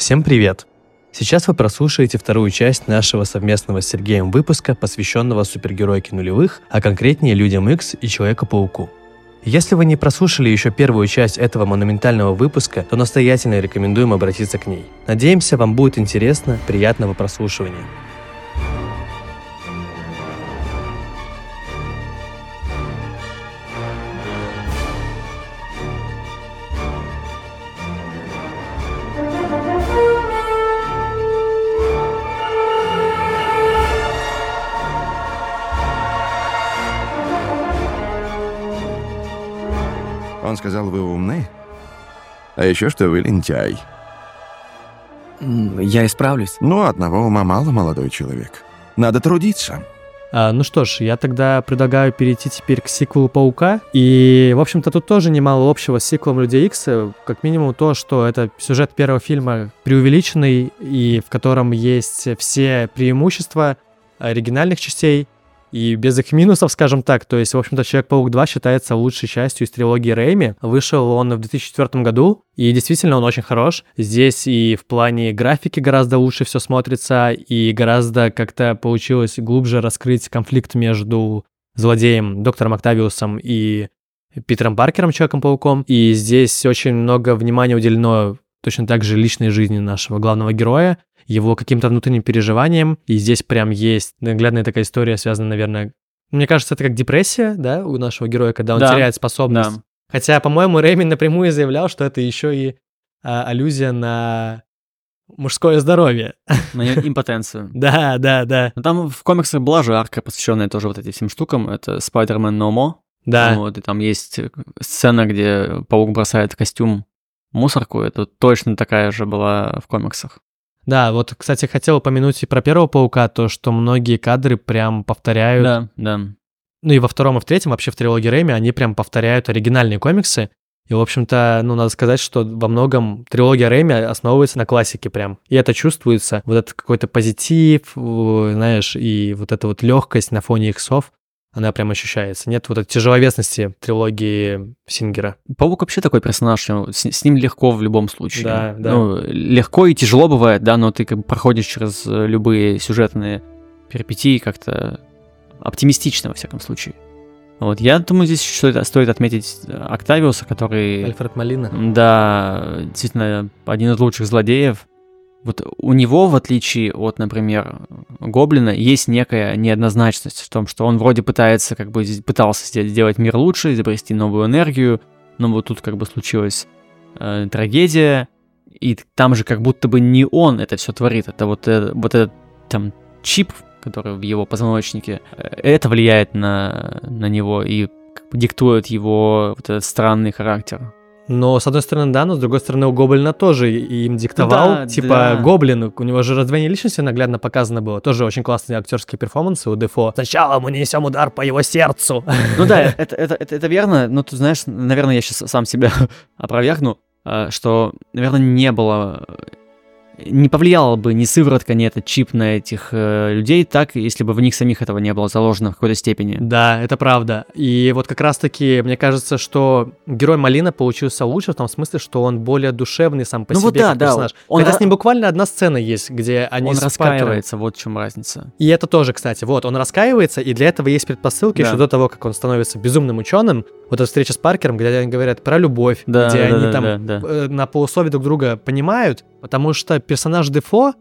Всем привет! Сейчас вы прослушаете вторую часть нашего совместного с Сергеем выпуска, посвященного супергеройке нулевых, а конкретнее Людям X и Человеку-пауку. Если вы не прослушали еще первую часть этого монументального выпуска, то настоятельно рекомендуем обратиться к ней. Надеемся, вам будет интересно, приятного прослушивания. Сказал, вы умны, а еще что вы лентяй. Я исправлюсь. Ну, одного ума мало, молодой человек. Надо трудиться. А, ну что ж, я тогда предлагаю перейти теперь к сиквелу Паука. И, в общем-то, тут тоже немало общего с сиквелом Людей Икс. Как минимум то, что это сюжет первого фильма преувеличенный, и в котором есть все преимущества оригинальных частей, и без их минусов, скажем так. То есть, в общем-то, Человек-паук 2 считается лучшей частью из трилогии Рэйми. Вышел он в 2004 году, и действительно он очень хорош. Здесь и в плане графики гораздо лучше все смотрится, и гораздо как-то получилось глубже раскрыть конфликт между злодеем доктором Октавиусом и Питером Паркером, Человеком-пауком. И здесь очень много внимания уделено точно так же личной жизни нашего главного героя, его каким-то внутренним переживаниям. И здесь прям есть наглядная такая история, связанная, наверное... Мне кажется, это как депрессия, да, у нашего героя, когда он Да, теряет способность. да. Хотя, по-моему, Рэйми напрямую заявлял, что это еще и а, аллюзия на мужское здоровье. На импотенцию. Да, да, да. Но там в комиксах была же арка, посвященная тоже вот этим всем штукам. Это Spider-Man No More. Да. Вот, и там есть сцена, где паук бросает в костюм мусорку. Это точно такая же была в комиксах. Да, вот, кстати, хотел упомянуть и про первого паука, то, что многие кадры прям повторяют. Да, да. Ну и во втором и в третьем, вообще в трилогии Рэйми, они прям повторяют оригинальные комиксы. И, в общем-то, ну, надо сказать, что во многом трилогия Рэйми основывается на классике прям. И это чувствуется, вот этот какой-то позитив, знаешь, и вот эта вот легкость на фоне иксов, она прям ощущается. Нет вот этой тяжеловесности трилогии Сингера. Паук вообще такой персонаж, с, с ним легко в любом случае. Да, да. Ну, легко и тяжело бывает, да, но ты как бы проходишь через э, любые сюжетные перипетии как-то оптимистично, во всяком случае. Вот, я думаю, здесь стоит, стоит отметить э, Октавиуса, который... Альфред Малина. Да, действительно, один из лучших злодеев. Вот у него, в отличие от, например, Гоблина, есть некая неоднозначность в том, что он вроде пытается, как бы, пытался сдел- сделать мир лучше, изобрести новую энергию, но вот тут как бы случилась э, трагедия, и там же как будто бы не он это все творит, это вот, э, вот этот там чип, который в его позвоночнике, э, это влияет на, на него и диктует его вот этот странный характер. Но, с одной стороны, да, но с другой стороны, у Гоблина тоже им диктовал. Да, типа, да. Гоблин, у него же раздвоение личности наглядно показано было. Тоже очень классные актерские перформансы у Дефо. Сначала мы нанесем удар по его сердцу. Ну да, это, это, это, это верно, но ты знаешь, наверное, я сейчас сам себя опровергну, э, что, наверное, не было, не повлияла бы ни сыворотка, ни этот чип на этих э, людей так, если бы в них самих этого не было заложено в какой-то степени. Да, это правда. И вот как раз-таки, мне кажется, что герой Малина получился лучше в том смысле, что он более душевный сам по Ну себе вот да, да, персонаж. он Хотя ра- с ним буквально одна сцена есть, где они Он Паркером- раскаивается, вот в чем разница. И это тоже, кстати, вот, он раскаивается, и для этого есть предпосылки Да. еще до того, как он становится безумным ученым. Вот эта встреча с Паркером, где они говорят про любовь, Да, где да, они да, там да, да. э, на полусловие друг друга понимают, потому что персонаж Дефо,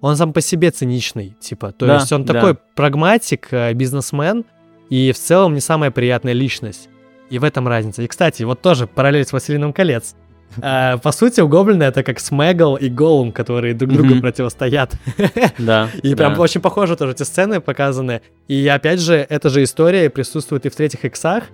он сам по себе циничный, типа, то Да, есть он да. такой прагматик, э, бизнесмен, и в целом не самая приятная личность. И в этом разница. И, кстати, вот тоже параллель с «Властелином колец». Э, По сути, у Гоблина это как Смэгл и Голум, которые друг другу Мгм. противостоят. Да. И прям да. очень похоже тоже эти сцены показаны. И опять же, эта же история присутствует и в третьих иксах,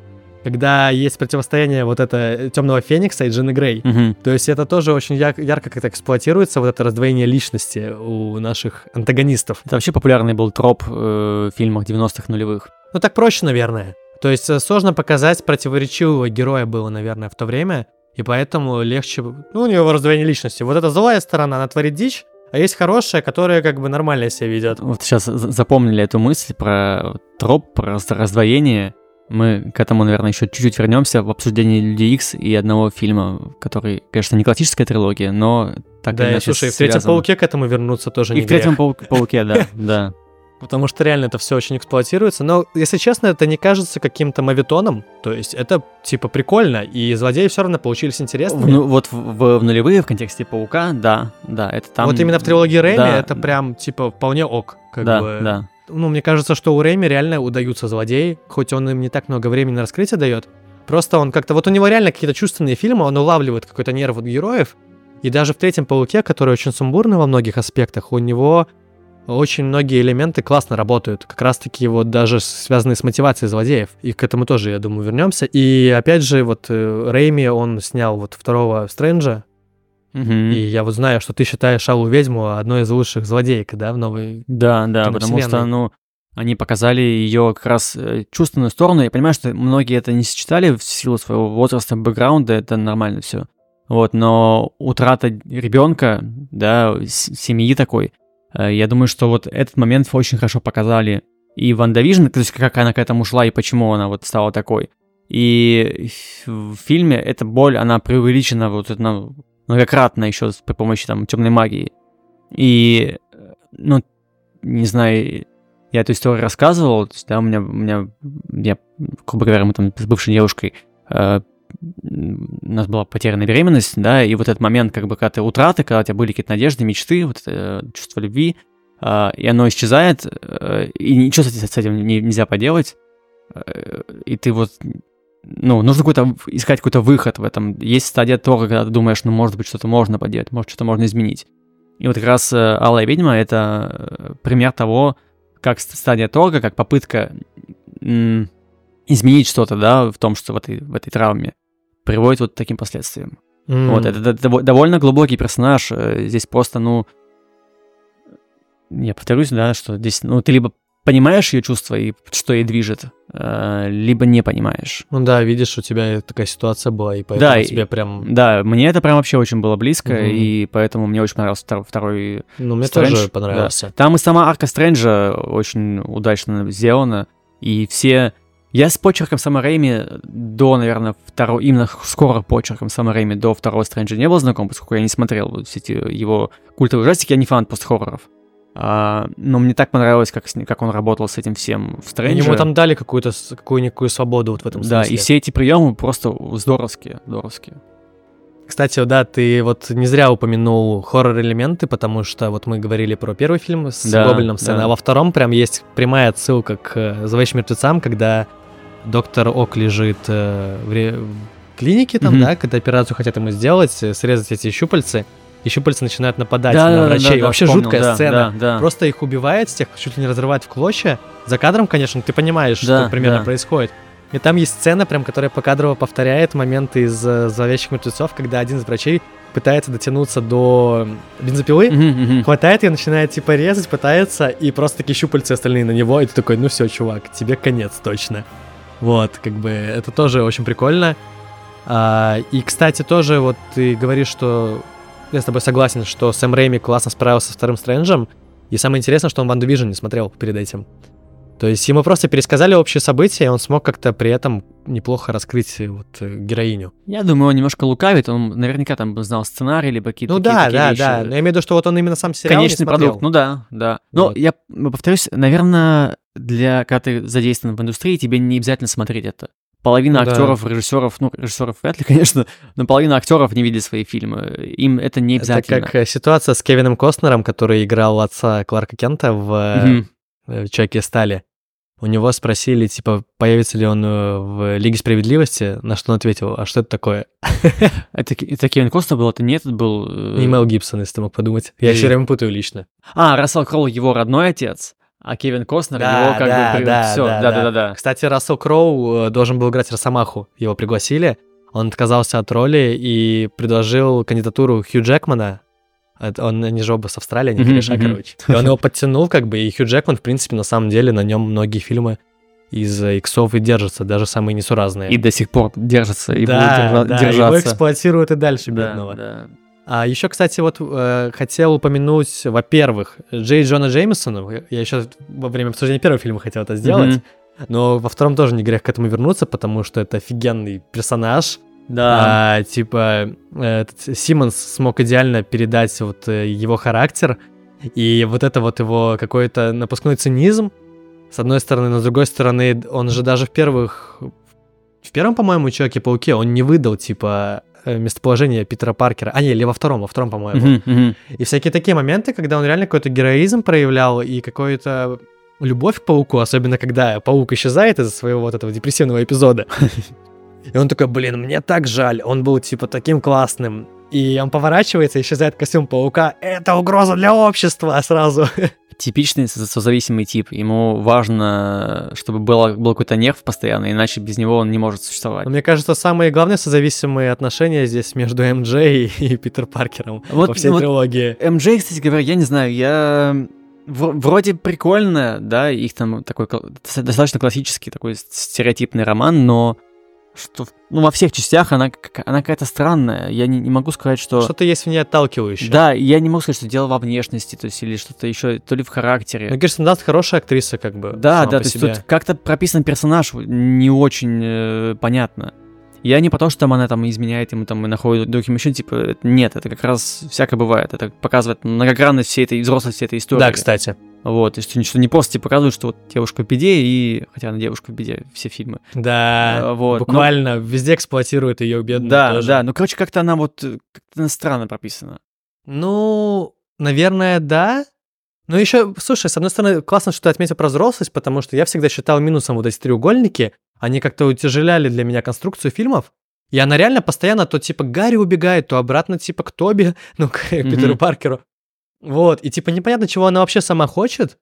когда есть противостояние вот это Темного Феникса и Джины Грей. Мгм. То есть это тоже очень яр- ярко как-то эксплуатируется, вот это раздвоение личности у наших антагонистов. Это вообще популярный был троп э, в фильмах 90-х нулевых. Ну так проще, наверное. То есть э, сложно показать противоречивого героя было, наверное, в то время, и поэтому легче... Ну, у него раздвоение личности. Вот эта злая сторона, она творит дичь, а есть хорошая, которая как бы нормально себя ведет. Вот сейчас за- запомнили эту мысль про троп, про раз- раздвоение. Мы к этому, наверное, еще чуть-чуть вернемся в обсуждении Людей Икс и одного фильма, который, конечно, не классическая трилогия, но так Да, или и иначе слушай, в «Третьем пауке» к этому вернуться тоже И не в третьем паук- пауке, да, да. Потому что реально это все очень эксплуатируется. Но, если честно, это не кажется каким-то мавитоном. То есть это типа прикольно, и злодеи все равно получились интересными. ну- вот в, в- в нулевые в контексте паука, да, да, это там. вот именно в трилогии Рэйми да, это прям типа вполне ок. Как да, бы. да. Ну, мне кажется, что у Рэйми реально удаются злодеи, хоть он им не так много времени на раскрытие дает. Просто он как-то... Вот у него реально какие-то чувственные фильмы, он улавливает какой-то нерв от героев. И даже в третьем «Пауке», который очень сумбурный во многих аспектах, у него очень многие элементы классно работают. Как раз-таки вот даже связанные с мотивацией злодеев. И к этому тоже, я думаю, вернемся. И опять же, вот э, Рэйми, он снял вот второго Стрэнджа. Мгм. И я вот знаю, что ты считаешь Аллу Ведьму одной из лучших злодеек, да, в новой... Да, да, потому что, ну, они показали ее как раз э, чувственную сторону. Я понимаю, что многие это не сочетали в силу своего возраста, бэкграунда, это нормально все. Вот, но утрата ребенка, да, семьи такой, э, я думаю, что вот этот момент очень хорошо показали и WandaVision, то есть как она к этому шла и почему она вот стала такой. И в фильме эта боль, она преувеличена вот она многократно еще при помощи там темной магии. И, э, ну, не знаю, я эту историю рассказывал, то есть, да, у меня, у меня, я, грубо говоря, мы там с бывшей девушкой, э, у нас была потерянная беременность, да, и вот этот момент, как бы, когда ты утраты, когда у тебя были какие-то надежды, мечты, вот это э, чувство любви, э, и оно исчезает, э, и ничего с этим, с этим не- нельзя поделать, э, и ты вот, ну, нужно какой-то, искать какой-то выход в этом. Есть стадия Тора, когда ты думаешь, ну, может быть, что-то можно поделать, может, что-то можно изменить. И вот как раз э, Алая ведьма это э, пример того, как ст- стадия торга, как попытка изменить что-то, да, в том, что в этой, в этой травме приводит вот к таким последствиям. М. Вот, это, дово- довольно глубокий персонаж. э, Здесь просто, ну, я повторюсь, да, что здесь, ну, ты либо понимаешь ее чувства и что ей движет, э, либо не понимаешь. Ну да, видишь, у тебя такая ситуация была, и поэтому Да, тебе прям... Да, мне это прям вообще очень было близко, Мгм. и поэтому мне очень понравился втор- второй Ну, мне Стрэндж, тоже понравился. Там и сама арка Стрэнджа очень удачно сделана, и все... Я с почерком Сэма Рэйми до, наверное, второго, именно скоро почерком Сэма Рэйми до второго Стрэнджа не был знаком, поскольку я не смотрел вот все эти его культовые ужастики, я не фанат постхорроров. А, но мне так понравилось, как, с как он работал с этим всем в Стрэнджа. Ему там дали какую-то какую-никакую свободу вот в этом да, смысле. и все эти приемы просто здоровские, здоровские. Кстати, да, ты вот не зря упомянул хоррор-элементы, потому что вот мы говорили про первый фильм с Да, гоблином сцены, да. а во втором прям есть прямая отсылка к э, «Зловещим мертвецам», когда доктор Ок лежит э, в, клинике там, Мгм. да, когда операцию хотят ему сделать, э, срезать эти щупальцы, и щупальца начинают нападать Да, на да, да, врачей. да, Вообще вспомнил, жуткая да, сцена. да, да. Просто их убивает, всех чуть ли не разрывает в клочья. За кадром, конечно, ты понимаешь, Да, что примерно да. происходит. И там есть сцена, прям, которая покадрово повторяет моменты из э, «Зловещих мертвецов», когда один из врачей пытается дотянуться до бензопилы, Мгм, мгм. хватает ее, начинает типа резать, пытается, и просто такие щупальцы остальные на него, и ты такой, ну все, чувак, тебе конец точно. Вот, как бы, это тоже очень прикольно. А, и, кстати, тоже вот ты говоришь, что я с тобой согласен, что Сэм Рэйми классно справился со вторым Стрэнджем, и самое интересное, что он WandaVision не смотрел перед этим. То есть ему просто пересказали общие события, и он смог как-то при этом неплохо раскрыть э, вот э, героиню. Я думаю, он немножко лукавит, он наверняка там знал сценарий, либо какие-то Ну да, такие да, вещи. да. Но я имею в виду, что вот он именно сам сериал не Конечный смотрел. продукт, ну да, да. Но Вот. я повторюсь, наверное, для когда ты задействован в индустрии, тебе не обязательно смотреть это. Половина да. актеров, режиссеров, ну, режиссеров вряд ли, конечно, но половина актеров не видели свои фильмы. Им это не Это обязательно. как э, ситуация с Кевином Костнером, который играл отца Кларка Кента в э, Мгм. э, «Человеке стали». У него спросили, типа, появится ли он э, в Лиге Справедливости, на что он ответил, а что это такое? Это, это Кевин Костнер был, это не этот был... э, Не Мел Гибсон, если ты мог подумать. Я И- все время путаю лично. А, Рассел Кроу его родной отец, а Кевин Костнер его как бы... Все, да-да-да. Кстати, Рассел Кроу э, должен был играть Росомаху. Его пригласили, он отказался от роли и предложил кандидатуру Хью Джекмана. Он, они же оба с Австралии, они Мгм, кореша, короче. И он его подтянул, как бы, и Хью Джекман, в принципе, на самом деле, на нем многие фильмы из э, иксов и держатся, даже самые несуразные. И до сих пор держится, и да, держа- да, его держаться. эксплуатируют и дальше, Да, бедного. да. А еще, кстати, вот э, хотел упомянуть, во-первых, Джей Джона Джеймисона. Я еще во время обсуждения первого фильма хотел это сделать. Мгм. Но во втором тоже не грех к этому вернуться, потому что это офигенный персонаж. Да. А, типа, этот Симмонс смог идеально передать вот э, его характер и вот это вот его какой-то напускной цинизм, с одной стороны, но с другой стороны, он же даже в первых... В первом, по-моему, Человеке-пауке он не выдал, типа, э, местоположение Питера Паркера. А, не, или во втором, во втором, по-моему. Мгм, мгм. И всякие такие моменты, когда он реально какой-то героизм проявлял и какую-то любовь к пауку, особенно когда паук исчезает из-за своего вот этого депрессивного эпизода. И он такой, блин, мне так жаль, он был типа таким классным. И он поворачивается, исчезает костюм паука. Это угроза для общества сразу. Типичный со- созависимый тип. Ему важно, чтобы было, был какой-то нерв постоянно, иначе без него он не может существовать. Но мне кажется, самые главные созависимые отношения здесь между МД и, и Питер Паркером Вот- во всей вот- трилогии. МД, кстати говоря, я не знаю, я... Вроде прикольно, да, их там такой достаточно классический такой стереотипный роман, но что, ну, во всех частях она, она какая-то странная. Я не, не могу сказать, что... Что-то есть в ней отталкивающее. Да, я не могу сказать, что дело во внешности, то есть, или что-то еще, то ли в характере. Но Кирстен Данст хорошая актриса, как бы. Да, да, то есть себе. тут как-то прописан персонаж не очень э, понятно. Я не потому, что там она там изменяет ему там и находит другим еще, типа, нет, это как раз всякое бывает. Это показывает многогранность всей этой взрослой всей этой истории. Да, кстати. Вот, то есть что не просто тебе показывают, что вот девушка в беде, и хотя она девушка в беде, все фильмы. Да, А, вот, но- буквально везде эксплуатируют ее бедную Да, тоже. да, ну короче, как-то она вот э, как-то странно прописана. Ну, наверное, да. Но еще, слушай, с одной стороны, классно, что ты отметил про взрослость, потому что я всегда считал минусом вот эти треугольники. Они как-то утяжеляли для меня конструкцию фильмов. И она реально постоянно то типа Гарри убегает, то обратно типа к Тоби, ну, к Питеру Паркеру. Вот, и типа непонятно, чего она вообще сама хочет.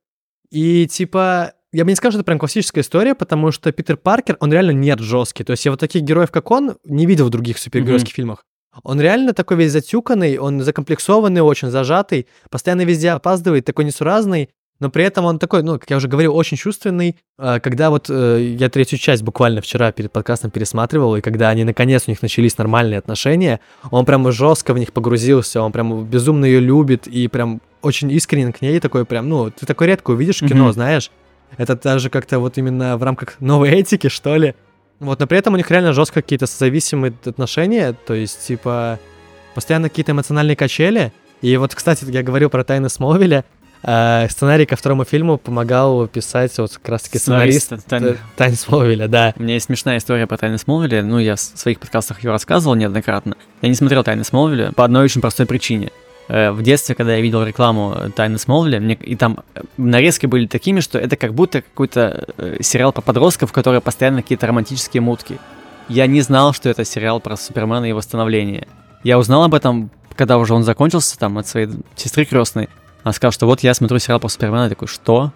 И типа, я бы не сказал, что это прям классическая история, потому что Питер Паркер, он реально нет жесткий. То есть я вот таких героев, как он, не видел в других супергеройских фильмах. Он реально такой весь затюканный, он закомплексованный, очень зажатый, постоянно везде опаздывает, такой несуразный, но при этом он такой, ну, как я уже говорил, очень чувственный. А, Когда вот э, я третью часть буквально вчера перед подкастом пересматривал, и когда они наконец у них начались нормальные отношения, он прям жестко в них погрузился, он прям безумно ее любит и прям очень искренен к ней такой прям, ну, ты такой редко увидишь в кино, Мгм. знаешь. Это даже как-то вот именно в рамках новой этики, что ли. Вот, но при этом у них реально жестко какие-то созависимые отношения, то есть, типа, постоянно какие-то эмоциональные качели. И вот, кстати, я говорил про «Тайны Смолвиля», сценарий ко второму фильму помогал писать вот как раз-таки сценарист Сценарист Тайн- э, «Тайн Смолвиля», да. У меня есть смешная история про Тайны Смолвиля. Ну, я в своих подкастах ее рассказывал неоднократно. Я не смотрел Тайны Смолвиля по одной очень простой причине. Э, В детстве, когда я видел рекламу э, Тайны Смолвиля, мне, и там э, нарезки были такими, что это как будто какой-то э, сериал про подростков, в котором постоянно какие-то романтические мутки. Я не знал, что это сериал про Супермена и его становление. Я узнал об этом, когда уже он закончился, там, от своей сестры крестной. Она сказала, что вот я смотрю сериал про Супермена. Я такой, что?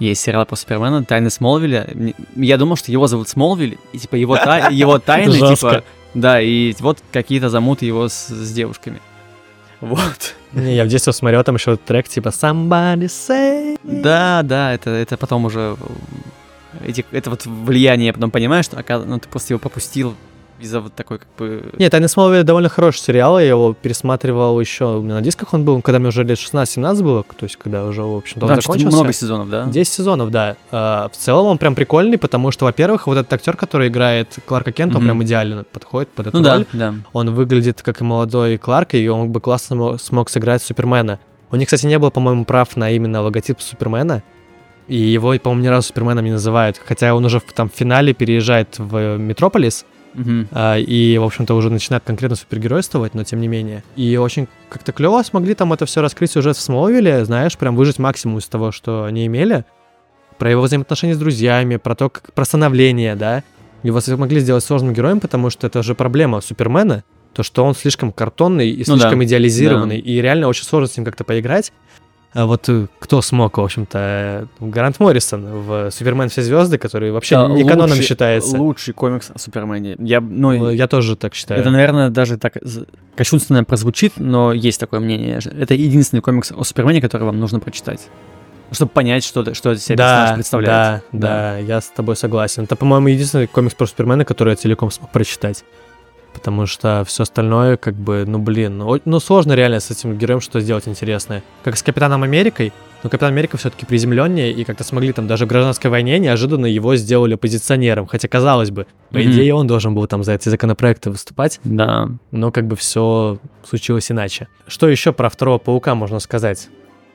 Есть сериал про Супермена, Тайны Смолвиля. Я думал, что его зовут Смолвиль, и типа его, та- его тайны, типа, да, и вот какие-то замуты его с, с девушками. Вот. Не, я в детстве смотрел там еще трек типа «Somebody say...» Да, да, это, это потом уже эти, это вот влияние, я потом понимаю, что ну, ты просто его пропустил из-за вот такой как бы... Нет, «Тайны Смолвиля» довольно хороший сериал, я его пересматривал еще, у меня на дисках он был, когда мне уже лет 16-17 было, то есть когда уже, в общем-то, он Там что-то закончился. много сезонов, да? 10 сезонов, да. А, в целом он прям прикольный, потому что, во-первых, вот этот актер, который играет Кларка Кента, он Мгм. прям идеально подходит под эту Ну да, роль. да. Он выглядит как и молодой Кларк, и он бы классно мо- смог сыграть Супермена. У них, кстати, не было, по-моему, прав на именно логотип Супермена. И его, по-моему, ни разу Суперменом не называют. Хотя он уже в, там в финале переезжает в Метрополис, Мгм. а, и, в общем-то, уже начинает конкретно супергеройствовать, но тем не менее. И очень как-то клево смогли там это все раскрыть сюжет в Смолвиле, знаешь, прям выжить максимум из того, что они имели. Про его взаимоотношения с друзьями, про то, как про становление, да. Его смогли сделать сложным героем, потому что это же проблема Супермена, то, что он слишком картонный и Ну да, слишком идеализированный, да. и реально очень сложно с ним как-то поиграть. А вот э, кто смог, в общем-то, э, Гарант Моррисон в «Супермен. Все звезды», который вообще Да, не каноном лучший- считается. Лучший комикс о Супермене. Я, ну, Я тоже так считаю. Это, наверное, даже так кощунственно прозвучит, но есть такое мнение. Это единственный комикс о Супермене, который вам нужно прочитать. Чтобы понять, что, что из себя персонаж представляет. Да, да, я с тобой согласен. Это, по-моему, единственный комикс про Супермена, который я целиком смог прочитать. Потому что все остальное, как бы, ну, блин, ну, ну, сложно реально с этим героем что сделать интересное. Как с Капитаном Америкой, но Капитан Америка все-таки приземленнее, и как-то смогли там даже в гражданской войне неожиданно его сделали оппозиционером. Хотя, казалось бы, по mm-hmm. идее, он должен был там за эти законопроекты выступать. Да. Но как бы все случилось иначе. Что еще про второго паука можно сказать?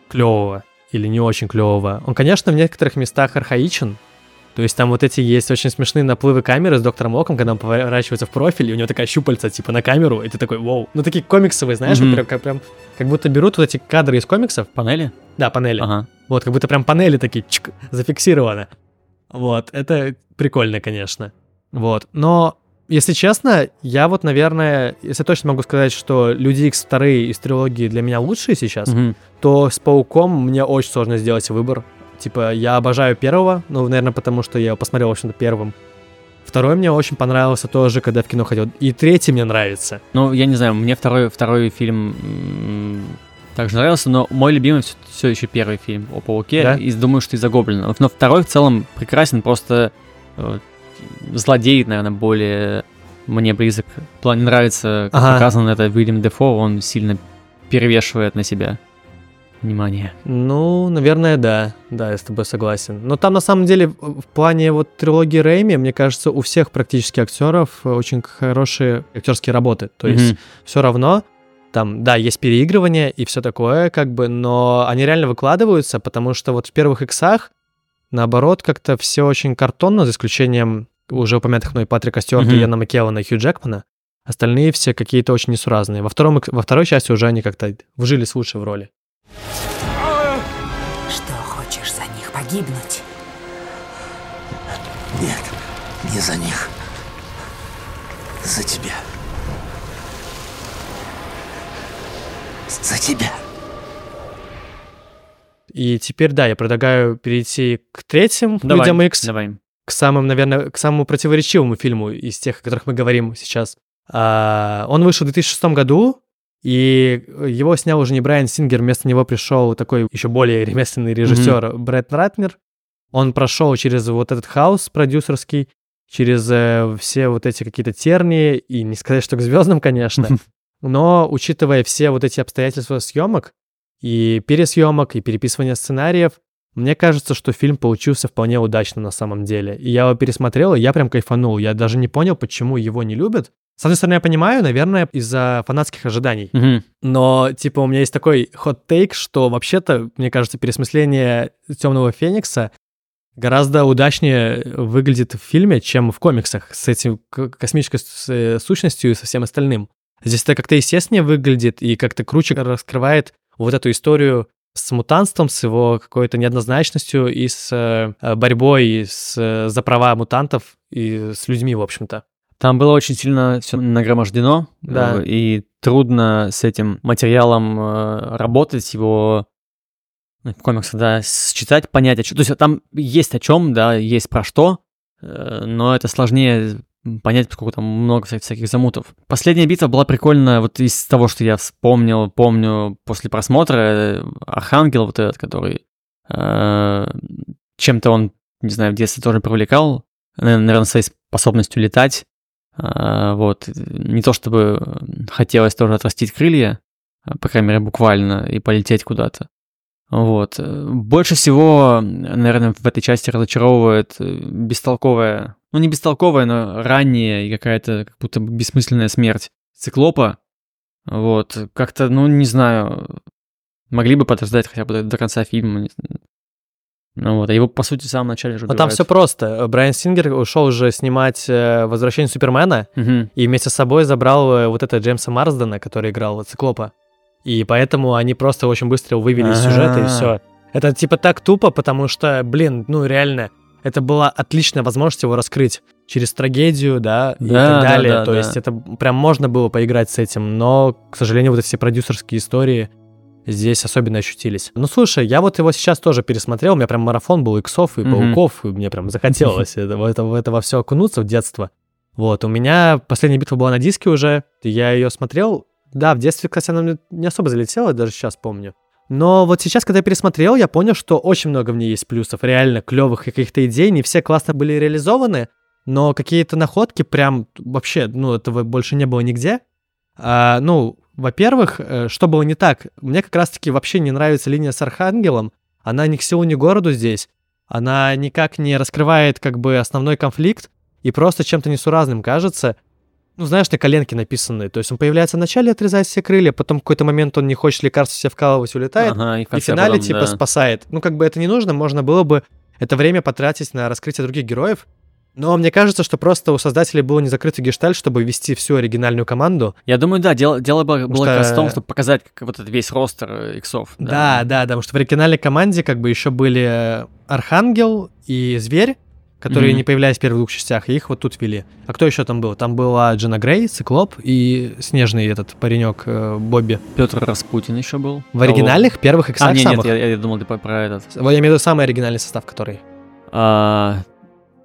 Клевого или не очень клевого. Он, конечно, в некоторых местах архаичен, то есть там вот эти есть очень смешные наплывы камеры с доктором Локом, когда он поворачивается в профиль, и у него такая щупальца типа на камеру, и ты такой, вау. Ну такие комиксовые, знаешь, mm-hmm. вот прям, как, прям как будто берут вот эти кадры из комиксов. Панели? Да, панели. Ага. Вот, как будто прям панели такие чик, зафиксированы. Вот, это прикольно, конечно. Вот, но если честно, я вот, наверное, если точно могу сказать, что Люди Икс вторые из трилогии для меня лучшие сейчас, Мгм. то с Пауком мне очень сложно сделать выбор. Типа, я обожаю первого, ну, наверное, потому что я его посмотрел, в общем-то, первым. Второй мне очень понравился тоже, когда в кино ходил. И третий мне нравится. Ну, я не знаю, мне второй, второй фильм также нравился, но мой любимый все, еще первый фильм о Пауке, Да? и думаю, что из-за Гоблина. Но второй в целом прекрасен, просто э, злодей, наверное, более мне близок. В плане нравится, как Ага. показано это Уильям Дефо, он сильно перевешивает на себя внимание. Ну, наверное, да. Да, я с тобой согласен. Но там, на самом деле, в плане вот трилогии Рэйми, мне кажется, у всех практически актеров очень хорошие актерские работы. То есть Мгм. все равно там, да, есть переигрывание и все такое, как бы, но они реально выкладываются, потому что вот в первых иксах, наоборот, как-то все очень картонно, за исключением уже упомянутых мной Патрика Стюарта, Мгм. Яна Маккеллана и Хью Джекмана. Остальные все какие-то очень несуразные. Во, втором, во второй части уже они как-то вжились лучше в роли. Что, хочешь за них погибнуть? Нет, не за них. За тебя. За тебя. И теперь, да, я предлагаю перейти к третьим Давай, Людям Икс, давай. к самым, наверное, к самому противоречивому фильму из тех, о которых мы говорим сейчас. А, он вышел в 2006 году, и его снял уже не Брайан Сингер, вместо него пришел такой еще более ремесленный режиссер Брэд Ратнер. Он прошел через вот этот хаос продюсерский, через э, все вот эти какие-то тернии, и не сказать, что к звездам, конечно, но учитывая все вот эти обстоятельства съемок, и пересъемок, и переписывания сценариев, мне кажется, что фильм получился вполне удачным на самом деле. И я его пересмотрел, и я прям кайфанул. Я даже не понял, почему его не любят. С одной стороны, я понимаю, наверное, из-за фанатских ожиданий. Мгм. Но, типа, у меня есть такой хот-тейк, что вообще-то, мне кажется, пересмысление Темного Феникса гораздо удачнее выглядит в фильме, чем в комиксах с этим космической э, сущностью и со всем остальным. Здесь это как-то естественнее выглядит и как-то круче раскрывает вот эту историю с мутантством, с его какой-то неоднозначностью и с э, борьбой с, э, за права мутантов и с людьми, в общем-то. Там было очень сильно все нагромождено, Да. э, и трудно с этим материалом э, работать, его в комиксах, да, считать, понять, о чем. То есть там есть о чем, да, есть про что, э, но это сложнее понять, поскольку там много вся- всяких замутов. Последняя битва была прикольная, вот из того, что я вспомнил, помню после просмотра, э, Архангел вот этот, который э, чем-то он, не знаю, в детстве тоже привлекал, наверное, своей способностью летать. А, Вот. Не то чтобы хотелось тоже отрастить крылья, а, по крайней мере, буквально, и полететь куда-то. Вот. Больше всего, наверное, в этой части разочаровывает э, бестолковая, ну не бестолковая, но ранняя и какая-то как будто бессмысленная смерть циклопа. Вот. Как-то, ну, не знаю, могли бы подождать хотя бы до конца фильма. Ну вот, а его, по сути, в самом начале же Но там убивают. все просто. Брайан Сингер ушел уже снимать э, «Возвращение Супермена», Мгм. и вместе с собой забрал э, вот это Джеймса Марсдена, который играл Циклопа. И поэтому они просто очень быстро вывели из сюжета, и все. Это типа так тупо, потому что, блин, ну реально, это была отличная возможность его раскрыть через трагедию, да, и Да, так да, далее. да, То да. есть это прям можно было поиграть с этим, но, к сожалению, вот эти все продюсерские истории здесь особенно ощутились. Ну, слушай, я вот его сейчас тоже пересмотрел, у меня прям марафон был иксов и Мгм. пауков, и мне прям захотелось это, в это, в это во все окунуться в детство. Вот, у меня последняя битва была на диске уже, я ее смотрел. Да, в детстве, кстати, она мне не особо залетела, даже сейчас помню. Но вот сейчас, когда я пересмотрел, я понял, что очень много в ней есть плюсов, реально клевых каких-то идей, не все классно были реализованы, но какие-то находки прям вообще, ну, этого больше не было нигде. А, ну, во-первых, э, что было не так? Мне как раз-таки вообще не нравится линия с Архангелом. Она ни к селу, ни к городу здесь. Она никак не раскрывает как бы основной конфликт и просто чем-то несуразным кажется. Ну, знаешь, на коленке написанные. То есть он появляется вначале, отрезает все крылья, потом в какой-то момент он не хочет лекарства себе вкалывать, улетает. Ага, и, в И в финале, потом, типа, да. спасает. Ну, как бы это не нужно, можно было бы это время потратить на раскрытие других героев. Но мне кажется, что просто у создателей был не закрытый гештальт, чтобы ввести всю оригинальную команду. Я думаю, да, дело, дело было, было как раз в том, что- чтобы показать как вот этот весь ростер э, иксов. Да, да, да, потому что в оригинальной команде как бы еще были э, Архангел и Зверь, которые Мгм. не появлялись в первых двух частях, и их вот тут ввели. А кто еще там был? Там была Джина Грей, Циклоп и снежный этот паренек э, Бобби. Петр Распутин еще был. В оригинальных первых иксах А, нет, нет, самых. я, я думал, ты про, этот. Я имею в виду самый оригинальный состав, который. А,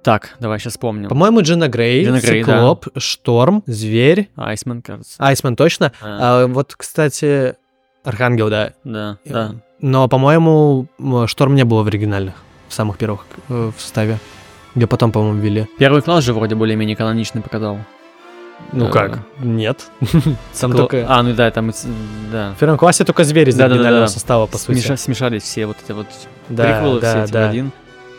так, давай сейчас вспомним. По-моему, Джина Грей, Джина Грей, да. Циклоп, Шторм, Зверь, Айсмен, кажется. Айсмен точно. А, А, вот, кстати, Архангел, да. да, э, да. Но, по-моему, Шторм не было в оригинальных, в самых первых э, в составе. Где потом, по-моему, ввели. Первый класс же вроде более-менее каноничный показал. Ну Э, как? Нет. Там Цикл- только... А, ну да, там, да. В первом классе только звери из Да-да-да-да. оригинального состава, по сути. Смеша- смешались все вот эти вот Да, приквелы, все да, эти в да. один.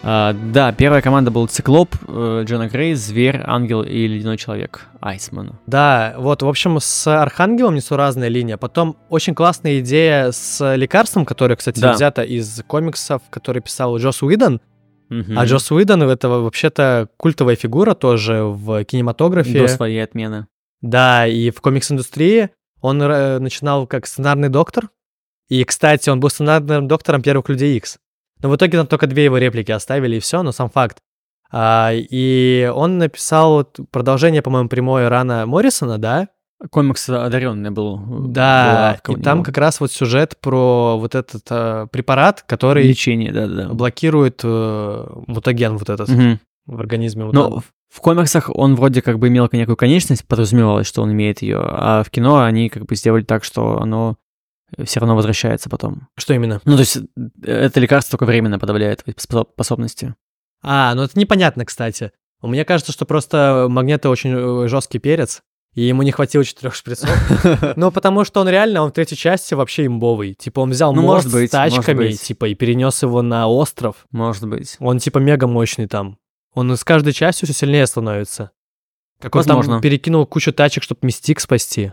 А, да, первая команда был Циклоп, э, Джона Грей, Зверь, Ангел и Ледяной Человек. Айсман. Да, вот, в общем, с Архангелом несуразная линия. Потом очень классная идея с лекарством, которое, кстати, Да. взято из комиксов, который писал Джос Уидон. Мгм. А Джос Уидон это вообще-то культовая фигура тоже в кинематографе. До своей отмены. Да, и в комикс-индустрии он э, начинал как сценарный доктор. И, кстати, он был сценарным доктором первых Людей Икс. Но в итоге там только две его реплики оставили, и все, но сам факт. А, и он написал вот продолжение, по-моему, прямой рана Моррисона, да? Комикс одаренный был. Да, была и там как раз вот сюжет про вот этот э, препарат, который лечение, да, да. блокирует э, мутаген вот этот Мгм. в организме. Но мутанта. в- в комиксах он вроде как бы имел некую конечность, подразумевалось, что он имеет ее, а в кино они как бы сделали так, что оно все равно возвращается потом. Что именно? Ну, то есть э, это лекарство только временно подавляет способности. А, ну это непонятно, кстати. Мне кажется, что просто Магнето очень жесткий перец, и ему не хватило четырех шприцов. Ну, потому что он реально, он в третьей части вообще имбовый. Типа он взял Ну, мост может быть, с тачками, быть. типа, и перенес его на остров. Может быть. Он типа мега мощный там. Он с каждой частью все сильнее становится. Как он там Возможно. перекинул кучу тачек, чтобы Мистик спасти.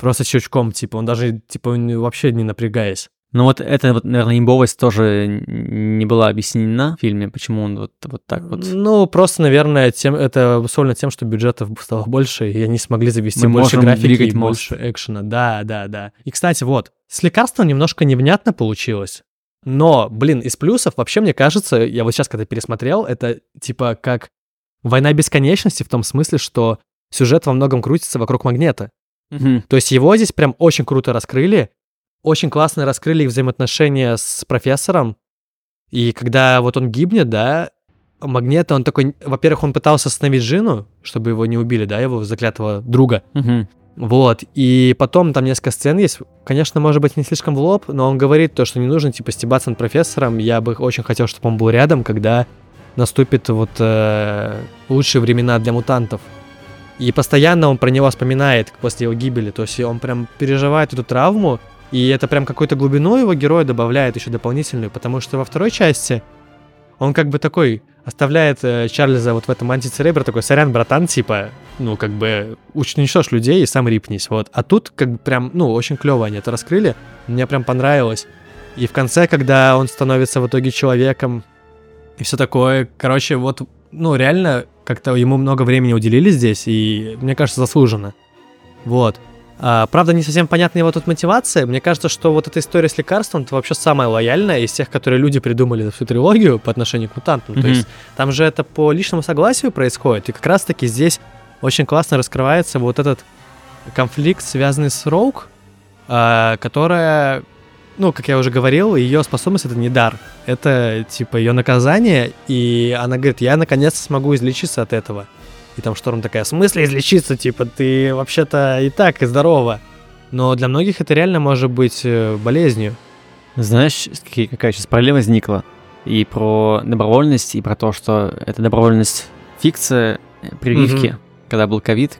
Просто щелчком, типа, он даже, типа, вообще не напрягаясь. Ну вот это, вот, наверное, имбовость тоже не была объяснена в фильме, почему он вот, вот так вот. Ну, просто, наверное, тем, это обусловлено тем, что бюджетов стало больше, и они смогли завести Мы больше графики и мост. больше экшена. Да, да, да. И, кстати, вот, с лекарством немножко невнятно получилось. Но, блин, из плюсов вообще, мне кажется, я вот сейчас, когда пересмотрел, это типа как «Война бесконечности» в том смысле, что сюжет во многом крутится вокруг магнета. Мгм. То есть его здесь прям очень круто раскрыли, очень классно раскрыли их взаимоотношения с профессором. И когда вот он гибнет, да, Магнета, он такой, во-первых, он пытался остановить Джину, чтобы его не убили, да, его заклятого друга. Мгм. Вот, и потом там несколько сцен есть, конечно, может быть, не слишком в лоб, но он говорит то, что не нужно, типа, стебаться над профессором, я бы очень хотел, чтобы он был рядом, когда наступит вот э, лучшие времена для мутантов. И постоянно он про него вспоминает после его гибели, то есть он прям переживает эту травму, и это прям какую-то глубину его героя добавляет еще дополнительную, потому что во второй части он как бы такой оставляет э, Чарльза вот в этом антицеребре такой, сорян, братан, типа, ну, как бы, уничтожь людей и сам рипнись, вот. А тут как бы прям, ну, очень клево они это раскрыли, мне прям понравилось. И в конце, когда он становится в итоге человеком и все такое, короче, вот, ну, реально, как-то ему много времени уделили здесь, и, мне кажется, заслуженно. Вот. А, правда, не совсем понятна его тут мотивация. Мне кажется, что вот эта история с лекарством это вообще самая лояльная из тех, которые люди придумали за всю трилогию по отношению к мутантам. То Мгм. есть там же это по личному согласию происходит. И как раз-таки здесь очень классно раскрывается вот этот конфликт, связанный с Роук, а, которая, ну, как я уже говорил, ее способность это не дар. Это типа ее наказание, и она говорит, я наконец-то смогу излечиться от этого. И там Шторм такая, в смысле излечиться? Типа, ты вообще-то и так, и здорова. Но для многих это реально может быть э, болезнью. Знаешь, какая сейчас параллель возникла? И про добровольность, и про то, что эта добровольность фикция э, прививки, когда был ковид.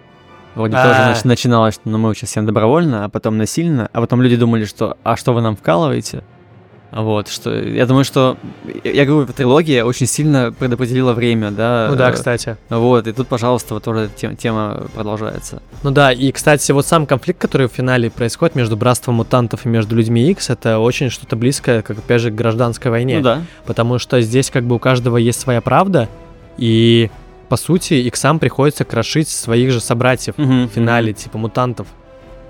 Вроде А. тоже нач- начиналось, что ну, мы сейчас всем добровольно, а потом насильно, а потом люди думали, что а что вы нам вкалываете? Вот, что я думаю, что я говорю, трилогия очень сильно предопределила время, да. Ну да, э, кстати. Вот, и тут, пожалуйста, вот тоже тема, тема продолжается. Ну да, и, кстати, вот сам конфликт, который в финале происходит между Братством Мутантов и между Людьми Икс, это очень что-то близкое, как, опять же, к гражданской войне. Ну да. Потому что здесь как бы у каждого есть своя правда, и, по сути, Иксам приходится крошить своих же собратьев Мгм, в финале, типа мутантов.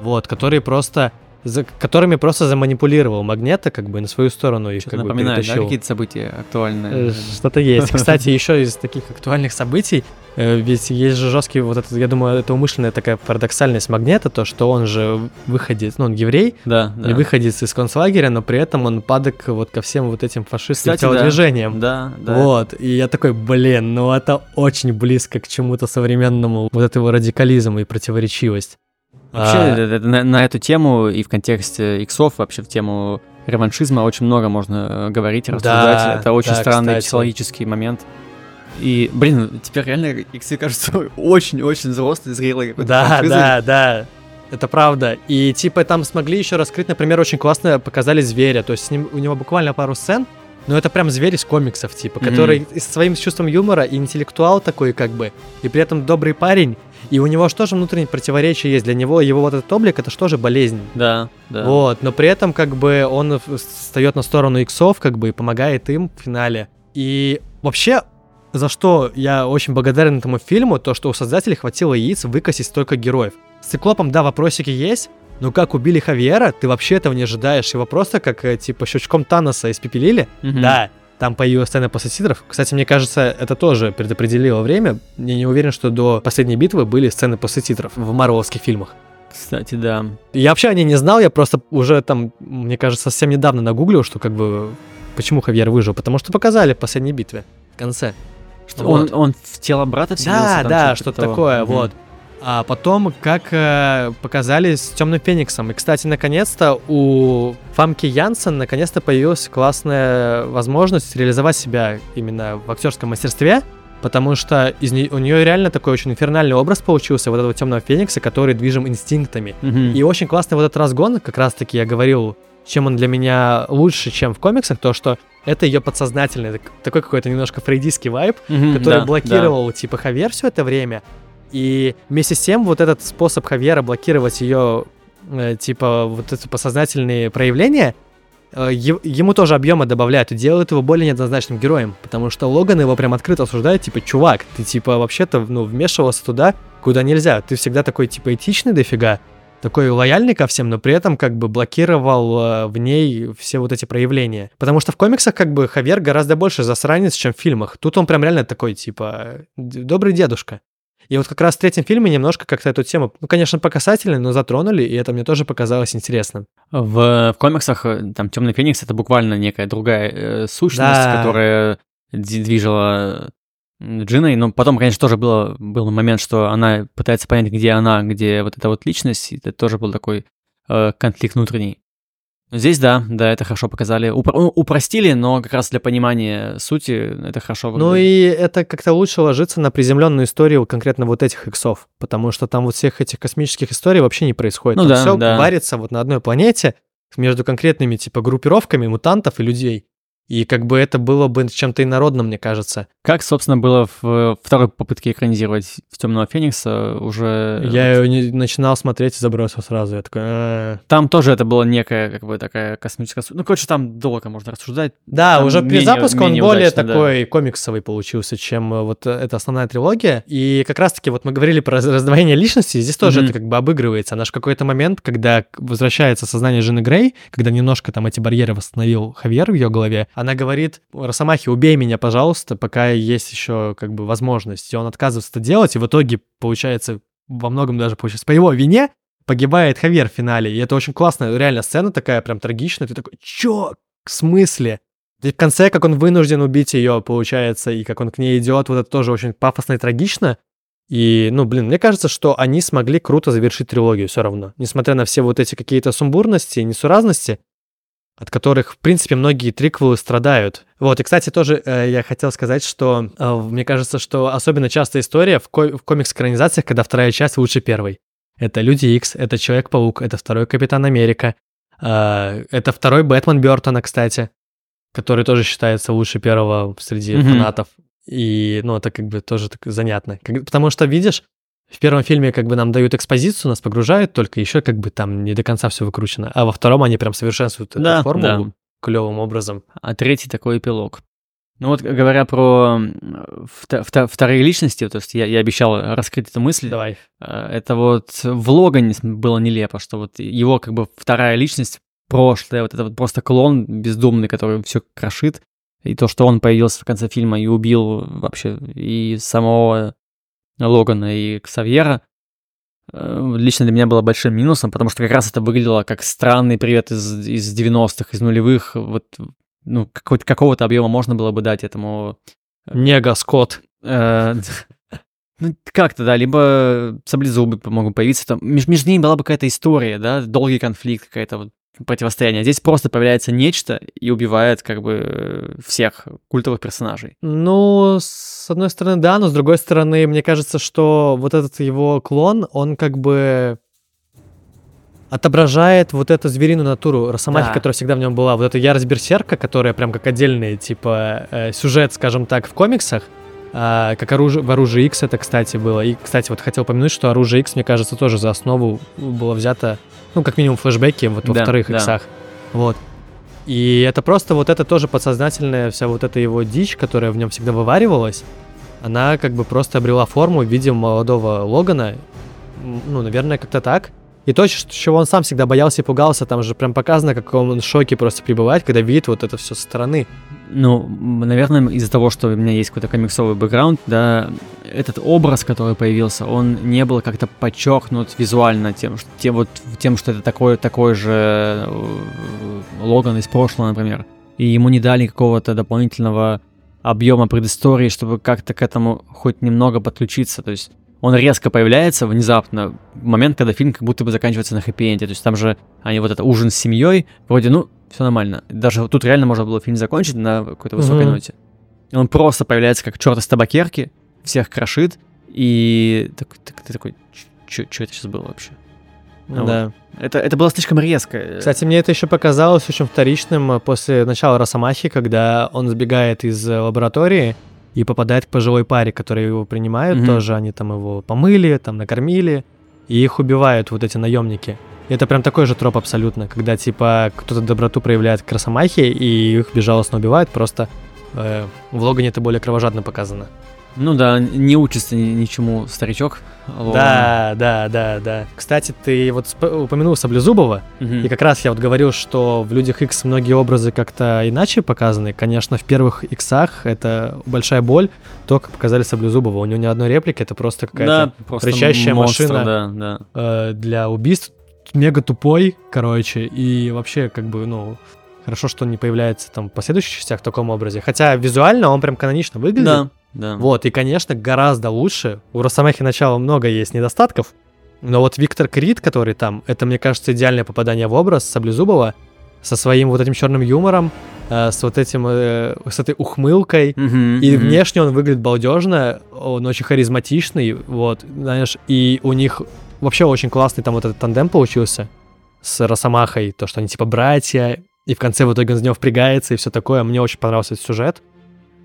Вот, которые просто... За, которыми просто заманипулировал Магнета, как бы на свою сторону их Что-то как бы да, какие-то события актуальные. Э, Что-то есть. Кстати, еще из таких актуальных событий, э, ведь есть же жесткий вот этот, я думаю, это умышленная такая парадоксальность Магнета, то, что он же выходец, ну, он еврей, Да, да. и выходец из концлагеря, но при этом он падок вот ко всем вот этим фашистским Кстати, телодвижениям. Да, да. Вот, и я такой, блин, ну это очень близко к чему-то современному, вот этого радикализма и противоречивость. Вообще, А, э, на, на эту тему и в контексте иксов, вообще в тему реваншизма очень много можно э, говорить, Да, рассуждать. Это очень да, странный кстати. психологический момент. И, блин, теперь реально иксы кажутся очень-очень взрослый, зрелый какой-то Да, франшизой. да, да. Это правда. И типа там смогли еще раскрыть, например, очень классно показали зверя. То есть с ним, у него буквально пару сцен, но это прям зверь из комиксов, типа, который со своим чувством юмора и интеллектуал такой, как бы, и при этом добрый парень. И у него же тоже внутреннее противоречие есть. Для него его вот этот облик это же тоже болезнь. Да, да. Вот, но при этом как бы он встает на сторону иксов, как бы и помогает им в финале. И вообще, за что я очень благодарен этому фильму, то, что у создателей хватило яиц выкосить столько героев. С циклопом, да, вопросики есть, но как убили Хавьера, ты вообще этого не ожидаешь. Его просто как, э, типа, щелчком Таноса испепелили. Мгм. Да, там появилась сцена после титров. Кстати, мне кажется, это тоже предопределило время. Я не уверен, что до последней битвы были сцены после титров в марвеловских фильмах. Кстати, да. Я вообще о ней не знал, я просто уже там, мне кажется, совсем недавно нагуглил, что как бы почему Хавьер выжил, потому что показали в последней битве в конце. Что Он, вот. он в тело брата вселился? Да, да, что-то того? такое, Мгм. вот. А потом, как э, показали с Темным Фениксом. И, кстати, наконец-то у Фамки Янсен наконец-то появилась классная возможность реализовать себя именно в актерском мастерстве, потому что из не- у нее реально такой очень инфернальный образ получился, вот этого Темного Феникса, который движим инстинктами. Мгм. И очень классный вот этот разгон, как раз-таки я говорил, чем он для меня лучше, чем в комиксах, то, что это ее подсознательный, так- такой какой-то немножко фрейдистский вайб, Мгм, который да, блокировал типа Хавьер все это время. И вместе с тем вот этот способ Хавьера блокировать ее, э, типа вот эти подсознательные проявления, э, ему тоже объема добавляют и делают его более неоднозначным героем, потому что Логан его прям открыто осуждает, типа, чувак, ты типа вообще-то, ну, вмешивался туда, куда нельзя, ты всегда такой, типа, этичный дофига, такой лояльный ко всем, но при этом как бы блокировал э, в ней все вот эти проявления. Потому что в комиксах как бы Хавьер гораздо больше засранец, чем в фильмах. Тут он прям реально такой, типа, добрый дедушка. И вот как раз в третьем фильме немножко как-то эту тему, ну, конечно, по касательной, но затронули, и это мне тоже показалось интересным. В, в комиксах э, там Темный Феникс это буквально некая другая э, сущность, Да. которая движила Джиной. Но потом, конечно, тоже было, был момент, что она пытается понять, где она, где вот эта вот личность. И это тоже был такой э, конфликт внутренний. Здесь, да, да, это хорошо показали. Упро- ну, упростили, но как раз для понимания сути это хорошо Ну выглядит. и это как-то лучше ложится на приземленную историю конкретно вот этих иксов, потому что там вот всех этих космических историй вообще не происходит. Ну там да, все да. варится вот на одной планете между конкретными типа группировками мутантов и людей. И как бы это было бы чем-то инородным, мне кажется. Как, собственно, было в второй попытке экранизировать в Темного Феникса уже. Я ее не начинал смотреть и забросил сразу. Я такой... «А». Там тоже это была некая, как бы, такая космическая... Ну, короче, там долго можно рассуждать. Да, Там уже при менее- запуске он менее более удачно, да. такой комиксовый получился, чем э, вот э, эта основная трилогия. И как раз-таки вот мы говорили про раз- раздвоение личности, здесь тоже Мгм. это как бы обыгрывается. Она же в какой-то момент, когда возвращается сознание жены Грей, когда немножко там эти барьеры восстановил Хавьер в ее голове, она говорит, Росомахи, убей меня, пожалуйста, пока есть еще как бы возможность. И он отказывается это делать, и в итоге, получается, во многом даже получается, по его вине погибает Хавьер в финале. И это очень классная, реально сцена такая прям трагичная. Ты такой, чё? В смысле? И в конце, как он вынужден убить ее, получается, и как он к ней идет, вот это тоже очень пафосно и трагично. И, ну, блин, мне кажется, что они смогли круто завершить трилогию все равно. Несмотря на все вот эти какие-то сумбурности, несуразности, от которых, в принципе, многие триквелы страдают. Вот, и, кстати, тоже э, я хотел сказать, что э, мне кажется, что особенно частая история в, ко- в комикс-экранизациях, когда вторая часть лучше первой. Это Люди Икс, это Человек-паук, это второй Капитан Америка, э, это второй Бэтмен Бертона, кстати, который тоже считается лучше первого среди Мгм. фанатов. И, ну, это как бы тоже так занятно. Как- потому что, видишь, в первом фильме как бы нам дают экспозицию, нас погружают, только еще как бы там не до конца все выкручено. А во втором они прям совершенствуют Да, эту формулу да. клевым образом. А третий такой эпилог. Ну вот говоря про вторые личности, то есть я, я обещал раскрыть эту мысль. Давай. Э, Это вот в Логане было нелепо, что вот его как бы вторая личность, прошлое, вот это вот просто клон бездумный, который все крошит. И то, что он появился в конце фильма и убил вообще и самого Логана, и Ксавьера, э, лично для меня было большим минусом, потому что как раз это выглядело как странный привет из, из 90-х, из нулевых. Вот, ну, какого-то, какого-то объема можно было бы дать этому Нега Скотт. Э, Ну, как-то, да, либо саблезубы могут появиться, там, между, между ними была бы какая-то история, да, долгий конфликт, какая-то вот противостояние. Здесь просто появляется нечто и убивает как бы э, всех культовых персонажей. Ну, с одной стороны, да, но с другой стороны, мне кажется, что вот этот его клон, он как бы отображает вот эту звериную натуру Росомахи, Да. которая всегда в нем была. Вот эта ярость берсерка, которая прям как отдельный, типа, э, сюжет, скажем так, в комиксах, а, как оружие, в оружии X это, кстати, было. И, кстати, вот хотел упомянуть, что оружие X, мне кажется, тоже за основу было взято, ну, как минимум, флешбеки вот во Да, вторых да. иксах. Вот. И это просто вот это тоже подсознательная вся вот эта его дичь, которая в нем всегда вываривалась, она как бы просто обрела форму в виде молодого Логана. Ну, наверное, как-то так. И то, чего он сам всегда боялся и пугался, там же прям показано, как он в шоке просто пребывает, когда видит вот это все со стороны. Ну, наверное, из-за того, что у меня есть какой-то комиксовый бэкграунд, да, этот образ, который появился, он не был как-то подчеркнут визуально тем, что, тем, вот, тем, что это такой, такой же э, Логан из прошлого, например. И ему не дали какого-то дополнительного объема предыстории, чтобы как-то к этому хоть немного подключиться. То есть он резко появляется внезапно в момент, когда фильм как будто бы заканчивается на хэппи-энде. То есть там же они вот это ужин с семьей, вроде, ну, все нормально. Даже тут реально можно было фильм закончить на какой-то высокой Мгм. ноте. И он просто появляется как черт из табакерки, всех крошит, и так, так- ты такой, что это сейчас было вообще? Ну да. Это, это было слишком резко. Кстати, мне это еще показалось очень вторичным э, после начала Росомахи, когда он сбегает из э, лаборатории и попадает к пожилой паре, которые его принимают Мгм. тоже. Они там его помыли, там накормили, и их убивают вот эти наемники. И это прям такой же троп абсолютно, когда типа кто-то доброту проявляет к Росомахе, и их безжалостно убивают, просто э, в Логане это более кровожадно показано. Ну да, не учится ни- ничему старичок. Логан. Да, да, да, да. Кстати, ты вот упомянул Саблезубова, Мгм. И как раз я вот говорил, что в Людях X многие образы как-то иначе показаны. Конечно, в первых Иксах это большая боль, то, как показали Саблезубова. У него ни одной реплики, это просто какая-то да, просто кричащая монстр, машина. Да, да. э, для убийств. Мега тупой, короче, и вообще, как бы, ну, хорошо, что он не появляется там в последующих частях в таком образе. Хотя визуально он прям канонично выглядит. Да, да. Вот, и, конечно, гораздо лучше. У Росомахи начала много есть недостатков, но вот Виктор Крид, который там, это, мне кажется, идеальное попадание в образ Саблезубова со своим вот этим черным юмором, э, с вот этим, э, с этой ухмылкой. Мгм, И мгм. внешне он выглядит балдежно, он очень харизматичный, вот, знаешь, и у них вообще очень классный там вот этот тандем получился с Росомахой, то, что они типа братья, и в конце в итоге он за него впрягается и все такое. Мне очень понравился этот сюжет.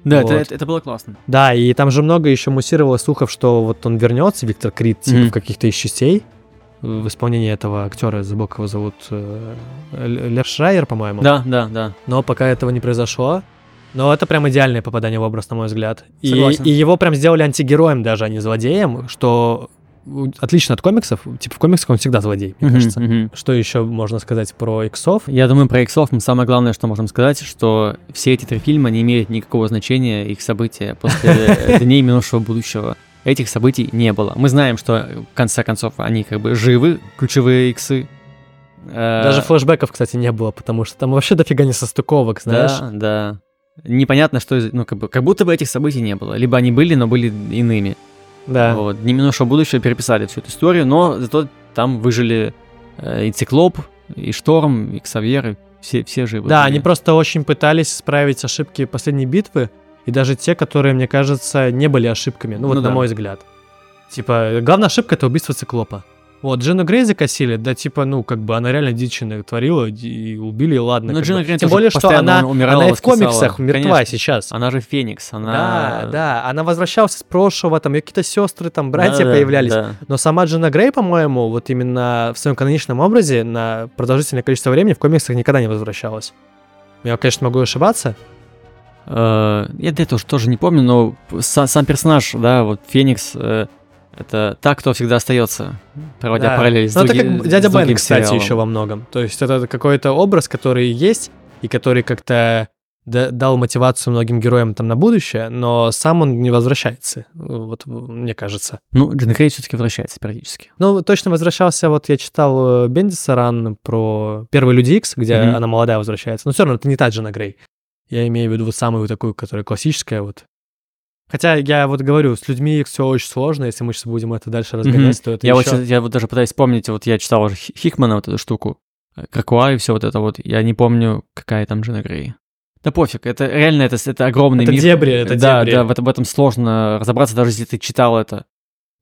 Да, это, вот. это, это было классно. Да, и там же много еще муссировало слухов, что вот он вернется, Виктор Крид, типа, Мгм. в каких-то из частей в исполнении этого актера, забыл, его зовут, э, Лев Шрайер, по-моему. Да, да, да. Но пока этого не произошло. Но это прям идеальное попадание в образ, на мой взгляд. И, Согласен. и его прям сделали антигероем даже, а не злодеем, что отлично от комиксов. Типа в комиксах он всегда злодей, мне Мгм, кажется. мгм. Что еще можно сказать про иксов? Я думаю, про иксов самое главное, что можем сказать, что все эти три фильма не имеют никакого значения, их события после дней минувшего будущего. Этих событий не было. Мы знаем, что в конце концов они как бы живы, ключевые иксы. Э, Даже флешбеков, кстати, не было, потому что там вообще дофига не состыковок, знаешь. Да, да. Непонятно, что, ну, как, бы, как будто бы этих событий не было. Либо они были, но были иными. Да. Вот. Дни минувшего будущего переписали всю эту историю, но зато там выжили э, и Циклоп, и Шторм, и Ксавьер, и Все, все живы. Да, они просто очень пытались исправить ошибки последней битвы, и даже те, которые, мне кажется, не были ошибками, ну вот Ну на да. мой взгляд. Типа, главная ошибка — это убийство Циклопа. Вот, Джину Грей закосили, да типа, ну, как бы она реально дичь натворила, и убили, и ладно. Ну, как Джина бы. Грей Тем более, что она, умирала, она и в комиксах мертва Конечно. сейчас. Она же Феникс, она... Да, да, она возвращалась с прошлого, там ее какие-то сестры, там братья Да, появлялись. да. Но сама Джина Грей, по-моему, вот именно в своем каноничном образе на продолжительное количество времени в комиксах никогда не возвращалась. Я, конечно, могу ошибаться. Э, Я это тоже, тоже не помню, но са- сам персонаж, да, вот Феникс, э, это та, кто всегда остается, проводя Да. параллели с Ну, это как дядя Бен, кстати, сериалом. еще во многом. То есть это какой-то образ, который есть, и который как-то да- дал мотивацию многим героям там на будущее, но сам он не возвращается, вот мне кажется. Ну, Джин Грей все-таки возвращается периодически. Ну, точно возвращался, вот я читал э, Бендиса ран про первый Люди Икс, где Мгм. она молодая возвращается. Но все равно это не та Джина Грей. Я имею в виду вот самую такую, которая классическая вот. Хотя я вот говорю, с людьми все очень сложно, если мы сейчас будем это дальше разгонять, то это Я еще... вот, я вот даже пытаюсь вспомнить, вот я читал уже Хи- Хикмана вот эту штуку, э, Кракуа и все вот это вот, я не помню, какая там Джина Грей. Да пофиг, это реально, это, это огромный Это мир. дебри, это да, дебри. Да, в, этом- в этом сложно разобраться, даже если ты читал это.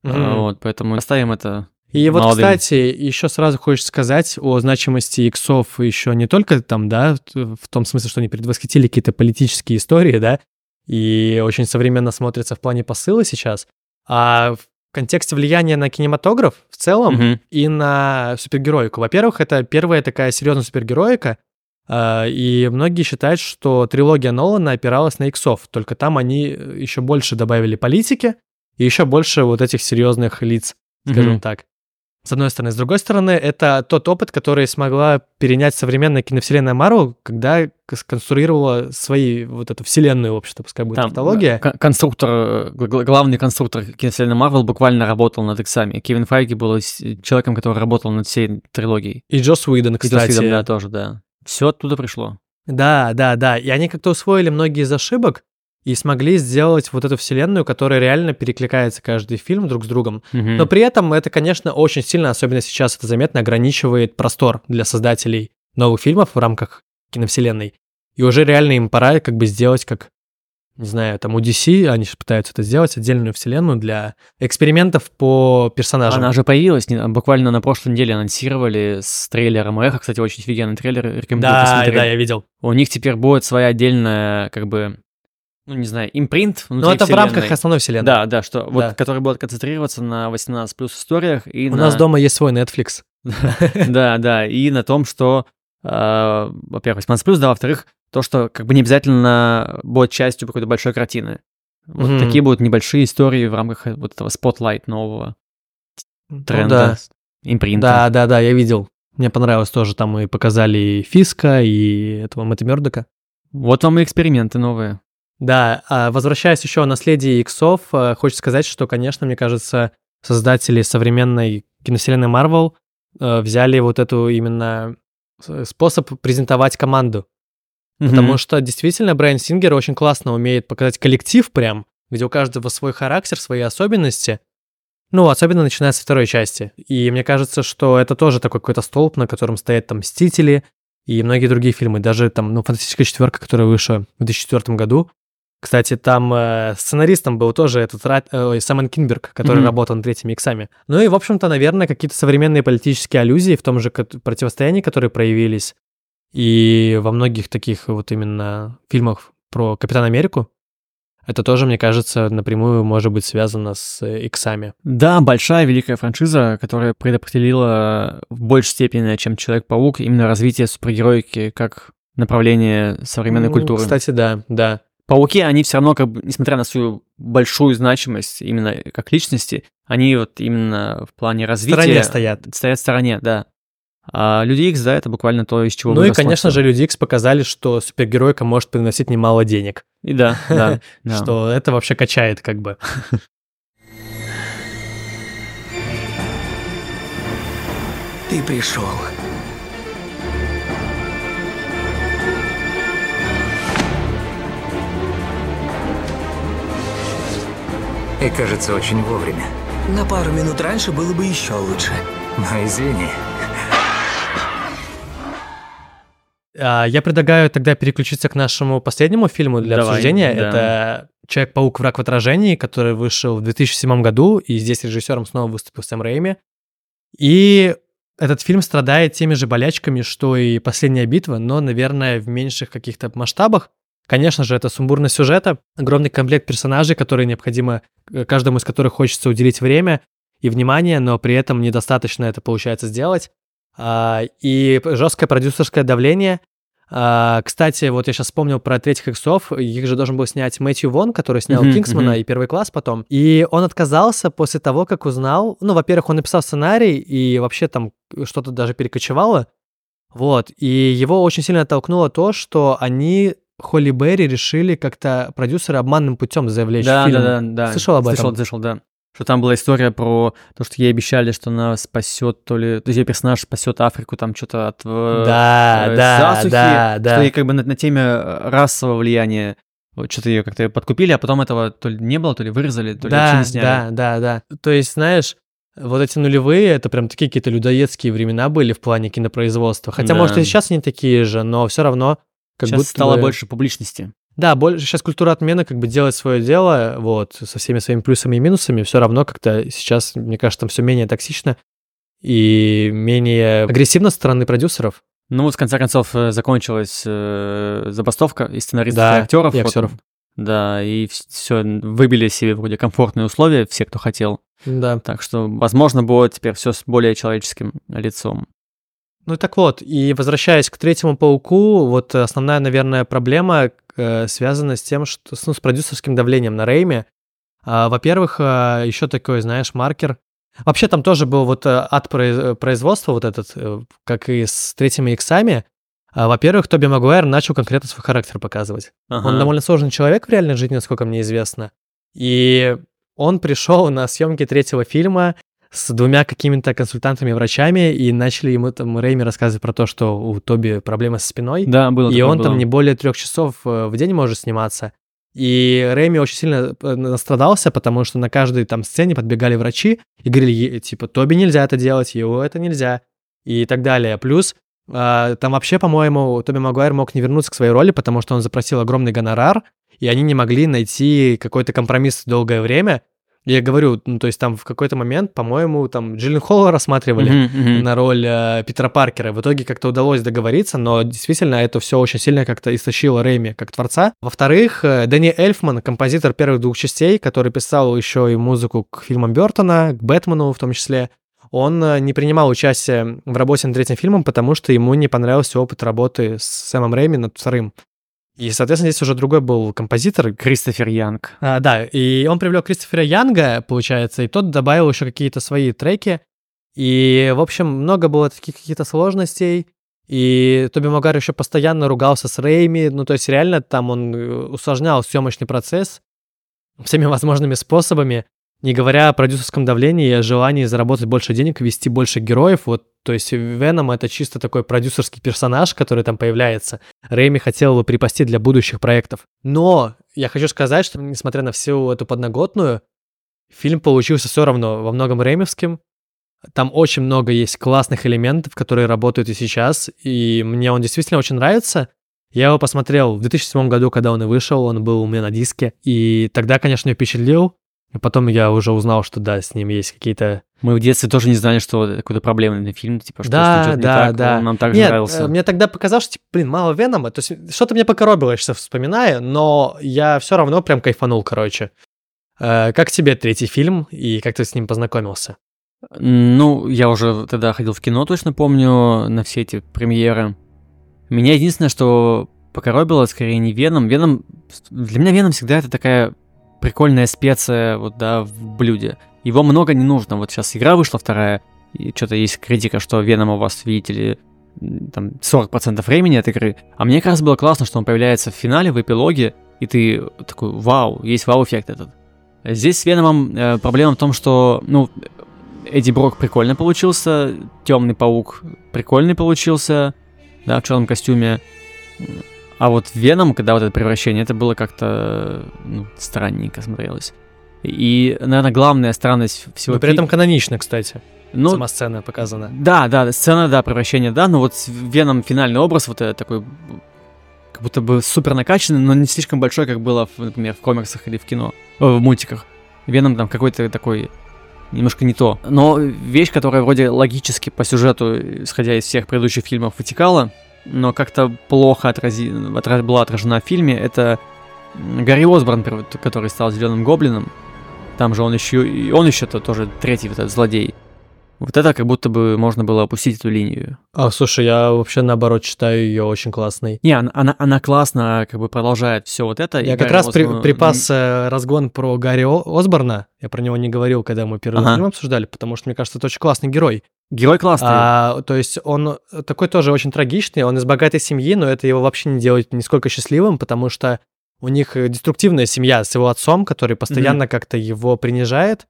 А, Вот, поэтому оставим это. И вот, молодым. кстати, еще сразу хочешь сказать о значимости иксов еще не только там, да, в том смысле, что они предвосхитили какие-то политические истории, да, и очень современно смотрятся в плане посыла сейчас, а в контексте влияния на кинематограф в целом Мгм. и на супергероику. Во-первых, это первая такая серьезная супергероика, а, и многие считают, что трилогия Нолана опиралась на иксов, только там они еще больше добавили политики и еще больше вот этих серьезных лиц, скажем Мгм. так. С одной стороны. С другой стороны, это тот опыт, который смогла перенять современная киновселенная Марвел, когда сконструировала свои, вот эту вселенную, в общем-то, пускай будет Там кон- конструктор, э, гл- гл- главный конструктор киновселенной Марвел буквально работал над иксами. Кевин Файги был человеком, который работал над всей трилогией. И Джос Уидон, И Джос кстати. Уидон, да, тоже, да. Все оттуда пришло. Да, да, да. И они как-то усвоили многие из ошибок и смогли сделать вот эту вселенную, которая реально перекликается каждый фильм друг с другом. Мгм. Но при этом это, конечно, очень сильно, особенно сейчас это заметно, ограничивает простор для создателей новых фильмов в рамках киновселенной. И уже реально им пора как бы сделать как, не знаю, там у DC, они сейчас пытаются это сделать, отдельную вселенную для экспериментов по персонажам. Она же появилась, не- буквально на прошлой неделе анонсировали с трейлером Эхо, кстати, очень офигенный трейлер, рекомендую да, посмотреть. да, я видел. У них теперь будет своя отдельная, как бы, ну, не знаю, импринт внутри Но это в вселенной. рамках основной вселенной. Да, да, что вот, Да. который будет концентрироваться на 18 плюс историях и У на... нас дома есть свой Netflix. Да, да, и на том, что, э, во-первых, 18 плюс, да, во-вторых, то, что как бы не обязательно будет частью какой-то большой картины. Вот такие будут небольшие истории в рамках вот этого Spotlight нового Ну тренда, импринта. Да, да, да, я видел. Мне понравилось тоже, там и показали и Фиска, и этого Мэтта Мёрдока. Вот вам и эксперименты новые. Да, а возвращаясь еще о наследии иксов, э, хочется сказать, что, конечно, мне кажется, создатели современной киновселенной Марвел э, взяли вот эту именно с- способ презентовать команду. Потому что действительно Брайан Сингер очень классно умеет показать коллектив прям, где у каждого свой характер, свои особенности. Ну, особенно начиная со второй части. И мне кажется, что это тоже такой какой-то столб, на котором стоят там «Мстители» и многие другие фильмы. Даже там, ну, «Фантастическая четверка», которая вышла в 2004 году. Кстати, там э, сценаристом был тоже этот э, Саймон Кинберг, который Мгм. работал над третьими иксами. Ну и, в общем-то, наверное, какие-то современные политические аллюзии в том же противостоянии, которые проявились, и во многих таких вот именно фильмах про Капитана Америку, это тоже, мне кажется, напрямую может быть связано с э, иксами. Да, большая великая франшиза, которая предопределила в большей степени, чем Человек-паук, именно развитие супергероики как направление современной Ну, культуры. Кстати, да, да. Пауки, они все равно, как бы, несмотря на свою большую значимость именно как личности, они вот именно в плане В развития... стороне стоят. Стоят в стороне, да. А Люди Икс, да, это буквально то, из чего Ну и, конечно же, Люди Икс показали, что супергеройка может приносить немало денег. И да, да. Что это вообще качает как бы. Ты пришел. И кажется, очень вовремя. На пару минут раньше было бы еще лучше. Но извини, А, Я предлагаю тогда переключиться к нашему последнему фильму для Давай, обсуждения. да. Это «Человек-паук. Враг в отражении», который вышел в 2007 году, и здесь режиссером снова выступил Сэм Рэйми. И этот фильм страдает теми же болячками, что и «Последняя битва», но, наверное, в меньших каких-то масштабах. Конечно же, это сумбурность сюжета, огромный комплект персонажей, которые необходимо, э, каждому из которых хочется уделить время и внимание, но при этом недостаточно это получается сделать. А, И жесткое продюсерское давление. А, Кстати, вот я сейчас вспомнил про третьих иксов. Их же должен был снять Мэтью Вон, который снял Мгм, Кингсмана мгм. и Первый класс потом. И он отказался после того, как узнал... Ну, во-первых, он написал сценарий, и вообще там что-то даже перекочевало. Вот. И его очень сильно оттолкнуло то, что они Холли Берри решили как-то продюсеры обманным путем завлечь Да, фильм. да, да, да. Слышал об Слышал, этом? слышал, да. Что там была история про то, что ей обещали, что она спасет, то ли... То есть ее персонаж спасет Африку там что-то от э, Да, э, да, засухи, да, да. что ей как бы на, на теме э, расового влияния вот что-то ее как-то подкупили, а потом этого то ли не было, то ли вырезали, то ли вообще Да, не сняли. да, да, да. То есть, знаешь, вот эти нулевые, это прям такие какие-то людоедские времена были в плане кинопроизводства. Хотя, Да. может, и сейчас они такие же, но все равно как Сейчас будто стало бы- больше публичности. Да, больше сейчас культура отмены как бы делает свое дело, вот, со всеми своими плюсами и минусами, все равно как-то сейчас, мне кажется, там все менее токсично и менее агрессивно со стороны продюсеров. Ну вот в конце концов э, закончилась э, забастовка и сценаристов, Да, и актеров. и Вот, актеров. да, и все выбили себе вроде комфортные условия, все, кто хотел. Да. Так что, возможно, будет теперь все с более человеческим лицом. Ну так вот, и возвращаясь к третьему пауку, вот основная, наверное, проблема э, связана с тем, что ну, с продюсерским давлением на Рейме. А, во-первых, еще такой, знаешь, маркер. Вообще там тоже был вот э, ад произ- производства вот этот, э, как и с третьими иксами. А, во-первых, Тоби Магуайр начал конкретно свой характер показывать. Ага. Он довольно сложный человек в реальной жизни, насколько мне известно. И он пришел на съемки третьего фильма с двумя какими-то консультантами-врачами, и начали ему там Рейми рассказывать про то, что у Тоби проблемы со спиной, Да, было и он там было. не более трех часов э, в день может сниматься. И Рэйми очень сильно э, настрадался, потому что на каждой там сцене подбегали врачи и говорили, типа, Тоби нельзя это делать, его это нельзя, и так далее. Плюс а, там вообще, по-моему, Тоби Магуайр мог не вернуться к своей роли, потому что он запросил огромный гонорар, и они не могли найти какой-то компромисс долгое время. Я говорю, ну, то есть там в какой-то момент, по-моему, там Джиллен Холла рассматривали, Мгм, мгм. на роль э, Питера Паркера. В итоге как-то удалось договориться, но действительно это все очень сильно как-то истощило Рэйми как творца. Во-вторых, э, Дэнни Эльфман, композитор первых двух частей, который писал еще и музыку к фильмам Бертона, к Бэтмену в том числе, он э, не принимал участие в работе над третьим фильмом, потому что ему не понравился опыт работы с Сэмом Рэйми над вторым. И, соответственно, здесь уже другой был композитор, Кристофер Янг. а, да, и он привлек Кристофера Янга, получается, и тот добавил еще какие-то свои треки. И, в общем, много было таких каких-то сложностей. И Тоби Магар еще постоянно ругался с Рейми. Ну, то есть, реально, там он э, усложнял съемочный процесс всеми возможными способами, не говоря о продюсерском давлении и о желании заработать больше денег, вести больше героев. Вот, то есть, Веном — это чисто такой продюсерский персонаж, который там появляется. Рэйми хотел его припасти для будущих проектов. Но я хочу сказать, что несмотря на всю эту подноготную, фильм получился все равно во многом рэймовским. Там очень много есть классных элементов, которые работают и сейчас, и мне он действительно очень нравится. Я его посмотрел в 2007 году, когда он и вышел, он был у меня на диске, и тогда, конечно, меня впечатлил. И потом я уже узнал, что да, с ним есть какие-то Мы в детстве тоже не знали, что это какой-то проблемный фильм, типа, что Да, что-то идет не да, так, да. он нам также Нет, нравился. э, мне тогда показалось, что, типа, блин, мало Венома. То есть что-то мне покоробило, я сейчас вспоминаю, но я все равно прям кайфанул, короче. Э, Как тебе третий фильм и как ты с ним познакомился? Ну, я уже тогда ходил в кино, точно помню, на все эти премьеры. Меня единственное, что покоробило, скорее не Веном. Веном... Для меня Веном всегда это такая прикольная специя, вот, да, в блюде. Его много не нужно. Вот сейчас игра вышла вторая, и что-то есть критика, что Веном у вас, видите ли, там 40% времени от игры. А мне как раз было классно, что он появляется в финале, в эпилоге, и ты такой, вау, есть вау-эффект этот. Здесь с Веномом э, проблема в том, что, ну, Эдди Брок прикольно получился, Темный паук прикольный получился, да, в черном костюме. А вот Веном, когда вот это превращение, это было как-то ну, странненько смотрелось. И, наверное, главная странность всего... Но при этом канонично, кстати. ну, Сама сцена показана. Да, да, сцена, да, превращения, да, но вот с Веном финальный образ вот этот такой как будто бы супер накачанный, но не слишком большой, как было, например, в комиксах или в кино, э, в мультиках. Веном там какой-то такой немножко не то. Но вещь, которая вроде логически по сюжету, исходя из всех предыдущих фильмов, вытекала, но как-то плохо отрази... отра- была отражена в фильме, это Гарри Осборн, который стал Зеленым Гоблином. Там же он еще, и он еще-то тоже третий вот этот злодей. Вот это как будто бы можно было опустить эту линию. А, слушай, я вообще наоборот считаю ее очень классной. Не, она, она, она классно как бы продолжает все вот это. Я как Гарри раз при- Осборн- припас э, разгон про Гарри О- Осборна. Я про него не говорил, когда мы первый Ага. фильм обсуждали, потому что, мне кажется, это очень классный герой. Герой классный. А, то есть он такой тоже очень трагичный, он из богатой семьи, но это его вообще не делает нисколько счастливым, потому что у них деструктивная семья с его отцом, который постоянно как-то его принижает,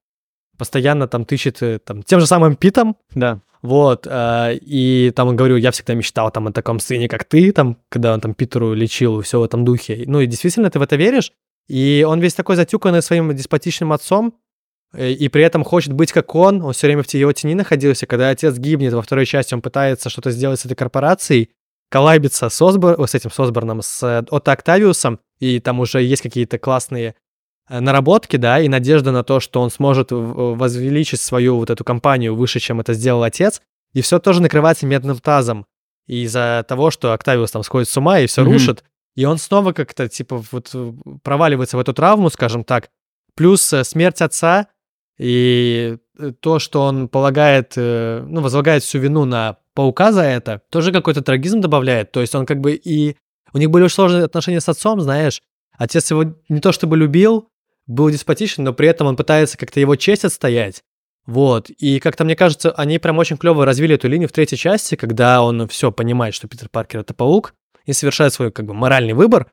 постоянно там тычет э, там, тем же самым Питом, да. вот, э, и там он говорил, я всегда мечтал там о таком сыне, как ты, там, когда он там Питеру лечил, все в этом духе. Ну и действительно ты в это веришь, и он весь такой затюканный своим деспотичным отцом, и при этом хочет быть как он, он все время в его тени находился, когда отец гибнет во второй части, он пытается что-то сделать с этой корпорацией, коллабится с, Осбор... о, с этим, с Осборном, с э, Отто Октавиусом, и там уже есть какие-то классные э, наработки, да, и надежда на то, что он сможет возвеличить свою вот эту компанию выше, чем это сделал отец, и все тоже накрывается медным тазом из-за того, что Октавиус там сходит с ума и все Мгм. рушит, и он снова как-то, типа, вот э, проваливается в эту травму, скажем так, плюс э, смерть отца и э, то, что он полагает, э, ну, возлагает всю вину на паука за это, тоже какой-то трагизм добавляет, то есть он как бы и... У них были очень сложные отношения с отцом, знаешь, отец его не то чтобы любил, был деспотичен, но при этом он пытается как-то его честь отстоять. Вот. И как-то, мне кажется, они прям очень клево развили эту линию в третьей части, когда он все понимает, что Питер Паркер это паук, и совершает свой как бы моральный выбор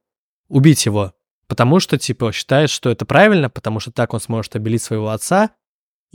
убить его. Потому что, типа, считает, что это правильно, потому что так он сможет обелить своего отца,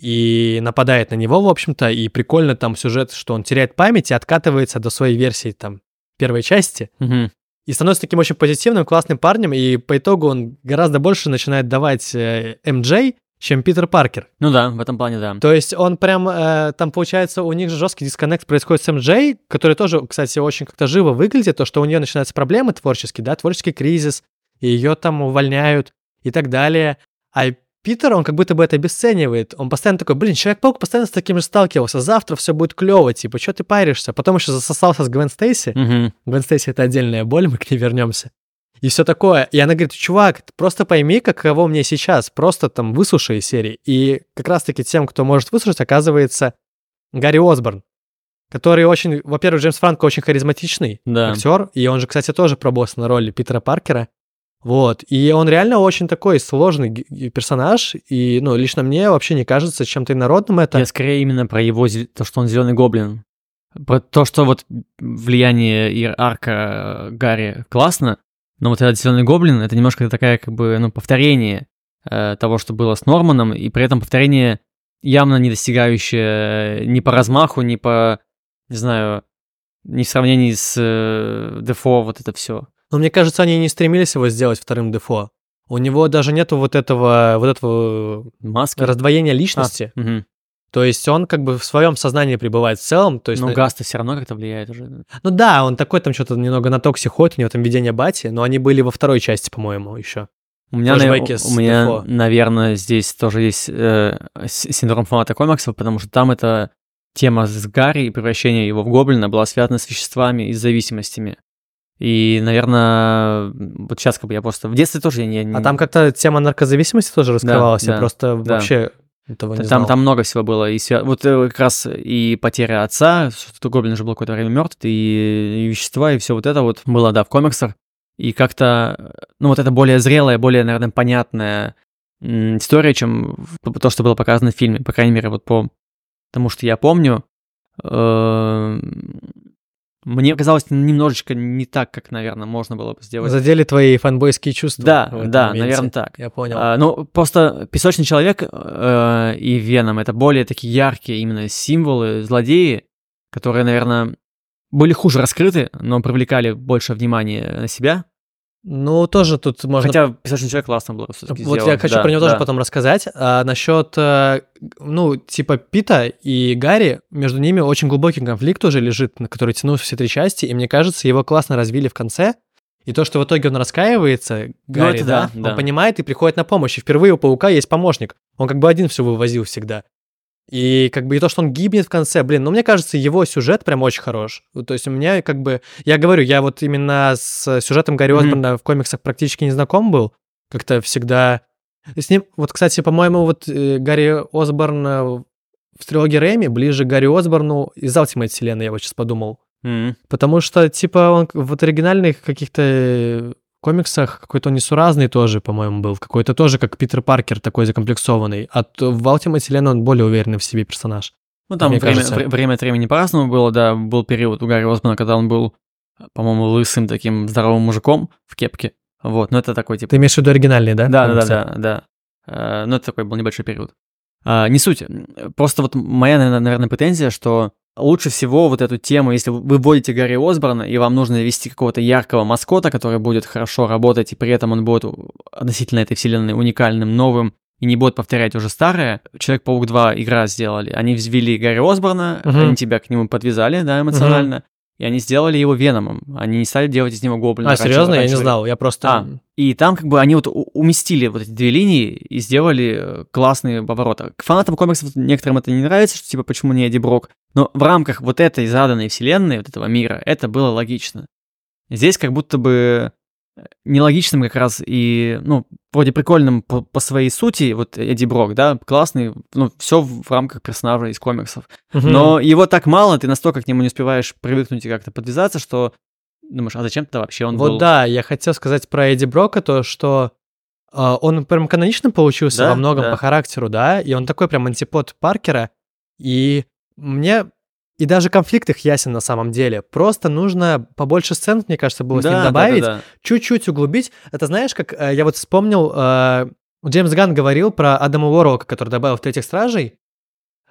и нападает на него, в общем-то, и прикольно там сюжет, что он теряет память и откатывается до своей версии там первой части, Мгм. и становится таким очень позитивным, классным парнем, и по итогу он гораздо больше начинает давать э, МJ, чем Питер Паркер. Ну да, в этом плане, да. То есть он прям, э, там получается, у них же жесткий дисконнект происходит с МJ, который тоже, кстати, очень как-то живо выглядит, то, что у нее начинаются проблемы творческие, да, творческий кризис, и ее там увольняют и так далее. А Питер, он как будто бы это обесценивает. Он постоянно такой, блин, Человек-паук постоянно с таким же сталкивался, завтра все будет клево, типа, что ты паришься? Потом еще засосался с Гвен Стейси. Мгм. Гвен Стейси это отдельная боль, мы к ней вернемся. И все такое. И она говорит, чувак, просто пойми, каково мне сейчас, просто там выслушай серии. И как раз-таки тем, кто может выслушать, оказывается Гарри Осборн, который очень, во-первых, Джеймс Франко очень харизматичный Да. актер, и он же, кстати, тоже пробовался на роли Питера Паркера. Вот, и он реально очень такой сложный персонаж, и, ну, лично мне вообще не кажется чем-то инородным это. Я скорее именно про его, то, что он зеленый гоблин. Про то, что вот влияние и арка э, Гарри классно, но вот этот зеленый гоблин это немножко такая как бы ну повторение э, того, что было с Норманом, и при этом повторение явно не достигающее ни по размаху, ни по, не знаю, ни в сравнении с э, Дефо вот это все. Но мне кажется, они не стремились его сделать вторым Дефо. У него даже нету вот этого, вот этого Маски. раздвоения личности. А, мгм. То есть он как бы в своем сознании пребывает в целом. То есть, Но на- Гаста все равно как-то влияет уже. Ну да, он такой там что-то немного на токсе ходит, у него там видение бати, но они были во второй части, по-моему, еще. У меня, с у меня Дефо. наверное, здесь тоже есть э, синдром фаната комиксов, потому что там эта тема с Гарри и превращение его в гоблина была связана с веществами и зависимостями. И, наверное, вот сейчас как бы я просто... В детстве тоже я не... А там как-то тема наркозависимости тоже раскрывалась, я да, просто да. вообще этого не Там, знал. там много всего было. И свя- вот э, как раз и потеря отца, что гоблин уже был какое-то время мертв, и, и вещества, и все вот это вот было, да, в комиксах. И как-то, ну вот это более зрелая, более, наверное, понятная история, чем то, что было показано в фильме. По крайней мере, вот по тому, что я помню. Мне казалось немножечко не так, как, наверное, можно было бы сделать. Задели твои фанбойские чувства. Да, да, моменте. наверное, так. Я понял. А, ну, просто песочный человек э, и Веном это более такие яркие именно символы, злодеи, которые, наверное, были хуже раскрыты, но привлекали больше внимания на себя. Ну, тоже тут можно... Хотя «Песочный человек» классно было всё-таки Вот сделан. я хочу Да, про него тоже да. потом рассказать. А, насчет, э, ну, типа Пита и Гарри, между ними очень глубокий конфликт уже лежит, на который тянулся все три части, и мне кажется, его классно развили в конце. И то, что в итоге он раскаивается, Гарри, это да, да, да. он понимает и приходит на помощь. И впервые у Паука есть помощник. Он как бы один все вывозил всегда. И как бы и то, что он гибнет в конце, блин, ну мне кажется, его сюжет прям очень хорош. То есть у меня как бы, я говорю, я вот именно с сюжетом Гарри. Осборна в комиксах практически не знаком был. Как-то всегда... С ним, вот, кстати, по-моему, вот э, Гарри Осборн э, в трилогии Рэми ближе к Гарри Осборну из Ultimate вселенной, я вот сейчас подумал. М. Потому что, типа, он вот оригинальных каких-то э, комиксах какой-то он несуразный тоже, по-моему, был. Какой-то тоже, как Питер Паркер, такой закомплексованный. А в Ultimate вселенной он более уверенный в себе персонаж. Ну, там время, вре- время от времени по-разному было, да. Был период у Гарри Осборна, когда он был, по-моему, лысым таким здоровым мужиком в кепке. Вот, но это такой, типа... Ты имеешь в виду оригинальный, да? Да, да, да, да, да. Э, Ну, это такой был небольшой период. А, Не суть. Просто вот моя, наверное, претензия, что лучше всего вот эту тему, если вы вводите Гарри Осборна, и вам нужно ввести какого-то яркого маскота, который будет хорошо работать, и при этом он будет относительно этой вселенной уникальным, новым, и не будет повторять уже старое. Человек-паук 2 игра сделали. Они взвели Гарри Осборна, Мгм. они тебя к нему подвязали, да, эмоционально, и они сделали его Веномом. Они не стали делать из него гоблина. А, серьезно? Я не знал. Я просто... А. и там как бы они вот уместили вот эти две линии и сделали э, классные повороты. К фанатам комиксов некоторым это не нравится, что типа почему не Эдди Брок. Но в рамках вот этой заданной вселенной, вот этого мира, это было логично. Здесь как будто бы нелогичным как раз и, ну, вроде прикольным по, по своей сути, вот Эдди Брок, да, классный, ну, все в рамках персонажа из комиксов. Мгм. Но его так мало, ты настолько к нему не успеваешь привыкнуть и как-то подвязаться, что думаешь, а зачем тогда вообще он Вот был? да, я хотел сказать про Эдди Брока, то, что а, он прям каноничным получился Да, во многом да. по характеру, да, и он такой прям антипод Паркера, и мне... И даже конфликт их ясен на самом деле. Просто нужно побольше сцен, мне кажется, было с Да, ним да, да, добавить, да. чуть-чуть углубить. Это знаешь, как э, я вот вспомнил, э, Джеймс Ганн говорил про Адама Уорлока, который добавил в «Третьих стражей».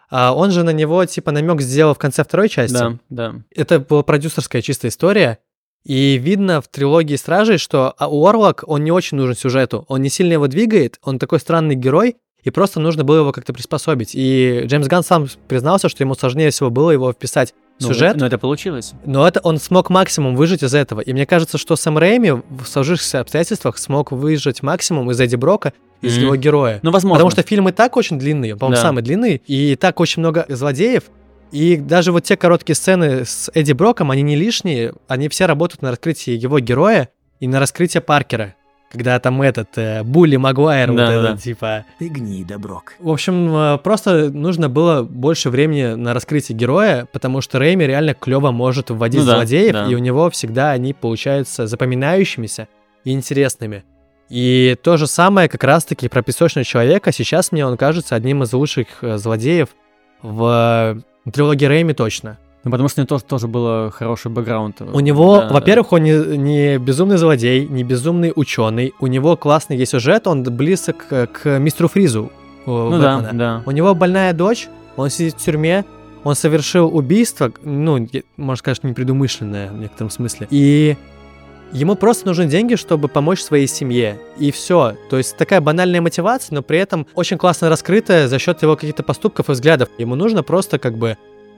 А он же на него, типа, намек сделал в конце второй части. Да, да. Это была продюсерская чистая история. И видно в трилогии Стражей, что а, Уорлок, он не очень нужен сюжету. Он не сильно его двигает, он такой странный герой, и просто нужно было его как-то приспособить. И Джеймс Ганн сам признался, что ему сложнее всего было его вписать в Ну, сюжет, Но это получилось. но это он смог максимум выжить из этого. И мне кажется, что Сэм Рэйми в сложившихся обстоятельствах смог выжать максимум из Эдди Брока, из Мгм. его героя. Ну, возможно. Потому что фильм и так очень длинный, он, по-моему, Да. самый длинный, и так очень много злодеев. И даже вот те короткие сцены с Эдди Броком, они не лишние, они все работают на раскрытие его героя и на раскрытие Паркера. Когда там этот э, Булли Магуайр, вот Да, этот, да. типа... Ты гнида, Брок. В общем, э, просто нужно было больше времени на раскрытие героя, потому что Рэйми реально клево может вводить Ну да, злодеев, да. и у него всегда они получаются запоминающимися и интересными. И то же самое как раз-таки про песочного человека. Сейчас мне он кажется одним из лучших э, злодеев в э, трилогии Рэйми точно. Ну, потому что у него тоже, тоже был хороший бэкграунд. У него, Да, во-первых, он не, не безумный злодей, не безумный ученый. У него классный есть сюжет, он близок к, к мистеру Фризу. Ну да, Бэтмена. да. У него больная дочь, он сидит в тюрьме, он совершил убийство, ну, можно сказать, непредумышленное в некотором смысле. И ему просто нужны деньги, чтобы помочь своей семье. И все. То есть такая банальная мотивация, но при этом очень классно раскрытая за счет его каких-то поступков и взглядов. Ему нужно просто как бы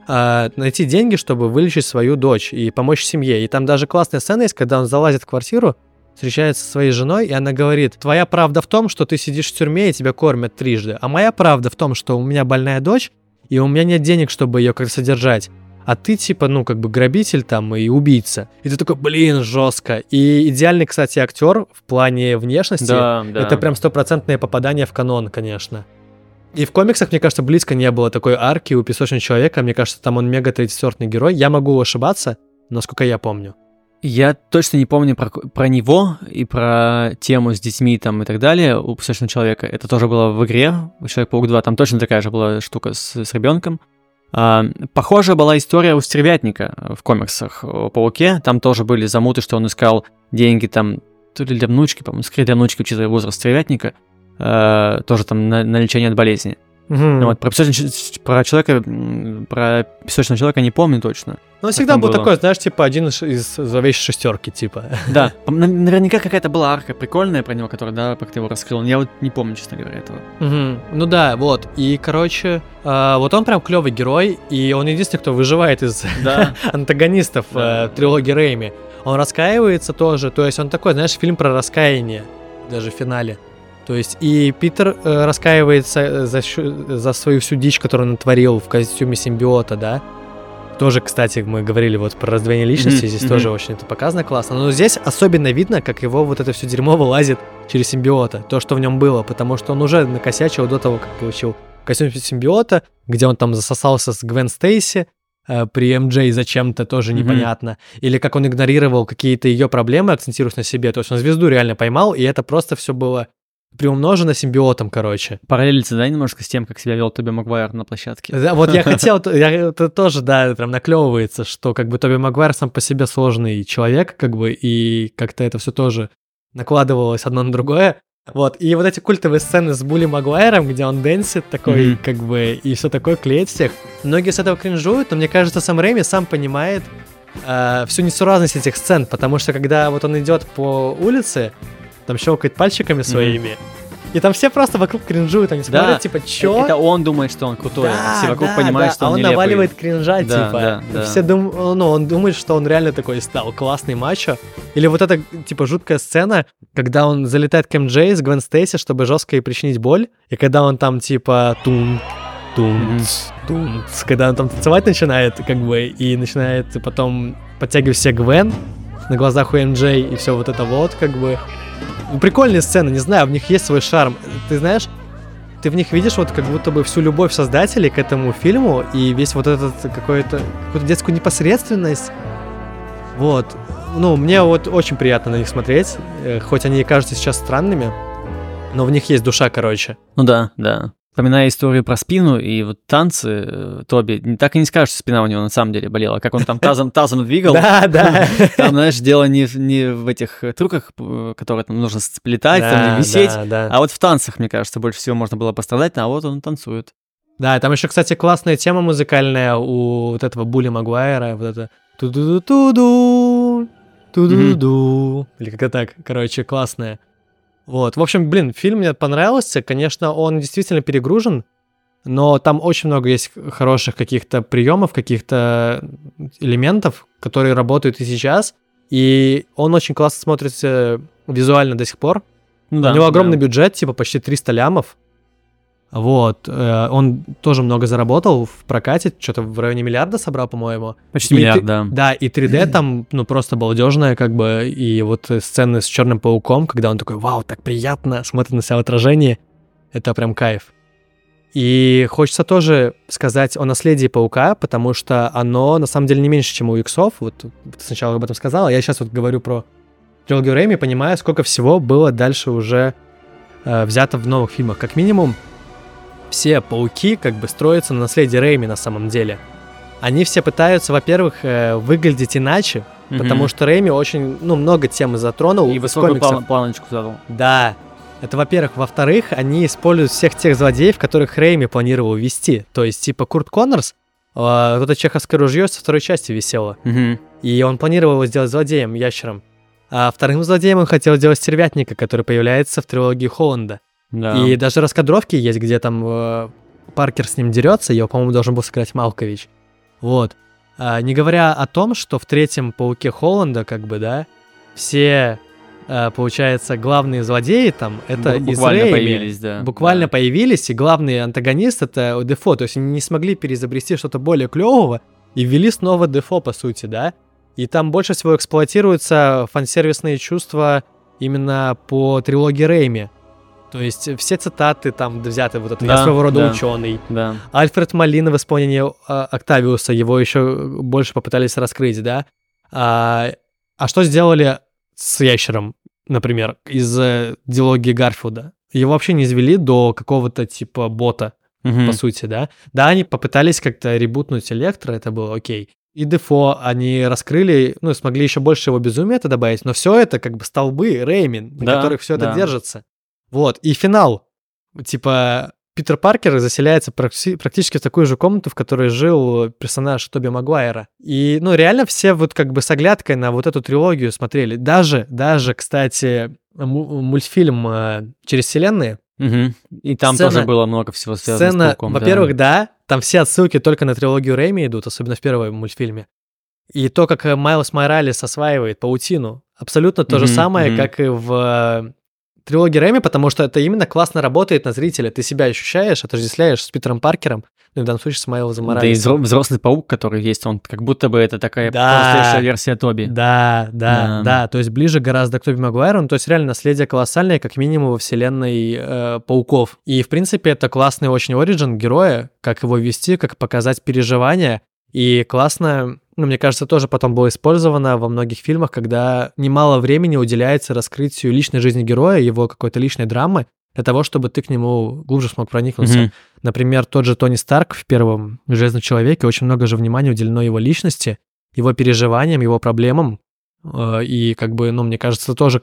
а, найти деньги, чтобы вылечить свою дочь и помочь семье. И там даже классная сцена есть, когда он залазит в квартиру, встречается со своей женой, и она говорит, твоя правда в том, что ты сидишь в тюрьме и тебя кормят трижды, а моя правда в том, что у меня больная дочь, и у меня нет денег, чтобы ее как-то содержать. А ты типа, ну, как бы грабитель там и убийца. И ты такой, блин, жестко. И идеальный, кстати, актер в плане внешности. Да, да. Это прям стопроцентное попадание в канон, конечно. И в комиксах, мне кажется, близко не было такой арки у Песочного Человека. Мне кажется, там он мега третьесортный герой. Я могу ошибаться, насколько я помню. Я точно не помню про, про него и про тему с детьми там и так далее у песочного человека. Это тоже было в игре Человек-паук 2. Там точно такая же была штука с, с ребенком. А, похожая была история у Стервятника в комиксах о Пауке. Там тоже были замуты, что он искал деньги там то ли для внучки, по-моему, скорее для внучки, учитывая возраст Стервятника. А, тоже там на, на лечение от болезни. Мгм. Ну Вот, про, песочный- про человека, про песочного человека не помню точно. Ну, всегда был было? такой, знаешь, типа один из, из зловещей шестерки, типа. Да, наверняка какая-то была арка прикольная про него, которая, да, как ты его раскрыл. Я вот не помню, честно говоря, этого. Мгм. Ну да, вот. И, короче, а, вот он прям клевый герой, и он единственный, кто выживает из Да. антагонистов Да. э, трилогии Рэйми. Он раскаивается тоже, то есть он такой, знаешь, фильм про раскаяние, даже в финале. То есть и Питер э, раскаивается э, за, за свою всю дичь, которую он натворил в костюме симбиота, да. Тоже, кстати, мы говорили вот про раздвоение личности, Мгм, здесь мгм. тоже очень это показано классно. Но здесь особенно видно, как его вот это все дерьмо вылазит через симбиота, то, что в нем было, потому что он уже накосячил до того, как получил костюм симбиота, где он там засосался с Гвен Стейси, э, при МД зачем-то тоже Мгм. непонятно. Или как он игнорировал какие-то ее проблемы, акцентируясь на себе. То есть он звезду реально поймал, и это просто все было приумножено симбиотом, короче. Параллелится, да, немножко с тем, как себя вел Тоби Магуайр на площадке? Да, вот я хотел, я, это тоже, да, прям наклевывается, что как бы Тоби Магуайр сам по себе сложный человек, как бы, и как-то это все тоже накладывалось одно на другое. Вот, и вот эти культовые сцены с Були Магуайром, где он дэнсит такой, Мгм. как бы, и все такое клеит всех. Многие с этого кринжуют, но мне кажется, сам Рэми сам понимает э, всю несуразность этих сцен, потому что когда вот он идет по улице, там щелкает пальчиками своими, и там все просто вокруг кринжуют, они Да. смотрят, типа, чё? Это он думает, что он крутой, а все вокруг да, понимают, да, что а он, он нелепый. наваливает кринжа, Да, типа. да, да. Все дум... ну, он думает, что он реально такой стал классный мачо. Или вот эта, типа, жуткая сцена, когда он залетает к МД с Гвен Стейси, чтобы жестко ей причинить боль, и когда он там, типа, тун, тун, Мгм. тун, когда он там танцевать начинает, как бы, и начинает потом подтягивать все Гвен на глазах у МД, и все вот это вот, как бы. Ну, прикольные сцены, не знаю, в них есть свой шарм. Ты знаешь, ты в них видишь вот как будто бы всю любовь создателей к этому фильму и весь вот этот какой-то какую-то детскую непосредственность. Вот. Ну, мне вот очень приятно на них смотреть, э, хоть они и кажутся сейчас странными, но в них есть душа, короче. Ну да, да. Вспоминая историю про спину и вот танцы э, Тоби, так и не скажешь, что спина у него на самом деле болела. Как он там тазом, тазом двигал. Да, да. Там, знаешь, дело не, не в этих э, трюках, п- которые там нужно сплетать, там, Да, или висеть, да, да. а вот в танцах, мне кажется, больше всего можно было пострадать, а вот он танцует. Да, там еще, кстати, классная тема музыкальная у вот этого Були Магуайра, вот это ту-ду-ду-ду, ту-ду-ду, или как-то так, короче, классная. Вот, в общем, блин, фильм мне понравился, конечно, он действительно перегружен, но там очень много есть хороших каких-то приемов, каких-то элементов, которые работают и сейчас, и он очень классно смотрится визуально до сих пор, Ну да, у него огромный да. бюджет, типа почти 300 лямов. Вот, э, он тоже много заработал в прокате, что-то в районе миллиарда собрал, по-моему. Почти И миллиард, ты- да. Да, и 3D там, ну, просто балдежная, как бы, и вот э, сцены с Черным Пауком, когда он такой, вау, так приятно, смотрит на себя в отражении, это прям кайф. И хочется тоже сказать о наследии Паука, потому что оно, на самом деле, не меньше, чем у иксов, вот ты сначала об этом сказала, я сейчас вот говорю про трилогию Рэйми, понимаю, сколько всего было дальше уже э, взято в новых фильмах. Как минимум, все пауки как бы строятся на наследии Рэйми на самом деле. Они все пытаются, во-первых, э, выглядеть иначе, потому что Рэйми очень, ну, много тем затронул И высокую план- планочку задал. Да. Это, во-первых. Во-вторых, они используют всех тех злодеев, которых Рэйми планировал ввести. То есть, типа, Курт Коннорс, э, вот это чеховское ружье со второй части висело. Мгм. И он планировал его сделать злодеем, ящером. А вторым злодеем он хотел сделать стервятника, который появляется в трилогии Холланда. Да. И даже раскадровки есть, где там э, Паркер с ним дерется, его, по-моему, должен был сыграть Малкович. Вот. А, не говоря о том, что в третьем Пауке Холланда, как бы, да, все, э, получается, главные злодеи там, это буквально Рэйми. появились, да. Буквально Да. появились, и главный антагонист это Дефо, то есть они не смогли переизобрести что-то более клевого и ввели снова Дефо, по сути, да? И там больше всего эксплуатируются фансервисные чувства именно по трилогии Рэйми. То есть все цитаты там взяты, вот это «Я Да, своего рода да. ученый». Да. Альфред Малина в исполнении а, Октавиуса, его еще больше попытались раскрыть, да? А, а что сделали с ящером, например, из э, диалогии Гарфилда? Его вообще не извели до какого-то типа бота, Мгм. по сути, да? Да, они попытались как-то ребутнуть Электро, это было окей. И Дефо они раскрыли, ну, смогли еще больше его безумия это добавить, но все это как бы столбы Реймин, на Да, которых все это да. держится. Вот, и финал. Типа, Питер Паркер заселяется практи- практически в такую же комнату, в которой жил персонаж Тоби Магуайра. И, ну, реально все вот как бы с оглядкой на вот эту трилогию смотрели. Даже, даже, кстати, му- мультфильм э, «Через вселенные», Мгм. И там Сцена- тоже было много всего связано с Сцена, пауком. да. во-первых, да. там все отсылки только на трилогию Рэйми идут, особенно в первом мультфильме. И то, как Майлз Моралес осваивает паутину, абсолютно то же Мгм, самое, мгм. как и в э, трилогии Рэйми, потому что это именно классно работает на зрителя. Ты себя ощущаешь, отождествляешь с Питером Паркером, ну, и в данном случае с Майлзом Да и Моралесом. взро- взрослый паук, который есть, он как будто бы это такая Да. версия Тоби. Да, да, Да. да, то есть ближе гораздо к Тоби Магуайру, ну, то есть реально наследие колоссальное, как минимум во вселенной э, Пауков. И, в принципе, это классный очень оригин героя, как его вести, как показать переживания, и классно, ну, мне кажется, тоже потом было использовано во многих фильмах, когда немало времени уделяется раскрытию личной жизни героя, его какой-то личной драмы, для того, чтобы ты к нему глубже смог проникнуться. Мгм. Например, тот же Тони Старк в первом «Железном человеке» очень много же внимания уделено его личности, его переживаниям, его проблемам. Э, И как бы, ну, мне кажется, тоже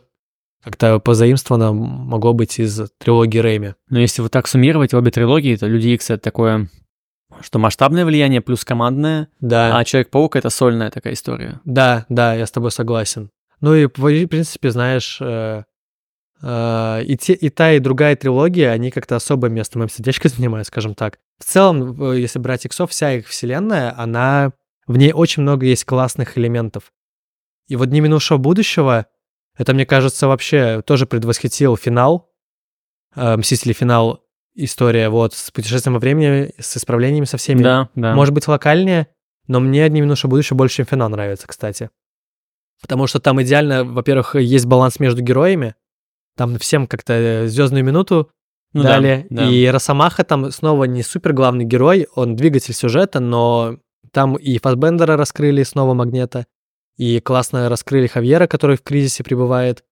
как-то позаимствовано могло быть из трилогии Рэйми. Но если вот так суммировать обе трилогии, то Люди Икс это такое, что масштабное влияние плюс командное, Да, а Человек-паук это сольная такая история. да, да, я с тобой согласен. Ну и, в принципе, знаешь, э, э, и, те, и та, и другая трилогия, они как-то особое место в моем сердечке занимают, скажем так. В целом, если брать иксов, вся их вселенная, она... В ней очень много есть классных элементов. И вот «Дни минувшего будущего» это, мне кажется, вообще тоже предвосхитил финал, э, «Мстители. Финал» история вот с путешествием во времени, с исправлениями со всеми. Да, да. Может быть, локальнее, но мне «Дни минувшего будущего» больше, чем финал нравится, кстати. Потому что там идеально, во-первых, есть баланс между героями, там всем как-то звездную минуту Ну да, дали, да. и Росомаха там снова не супер главный герой, он двигатель сюжета, но там и Фасбендера раскрыли снова Магнета, и классно раскрыли Хавьера, который в кризисе пребывает,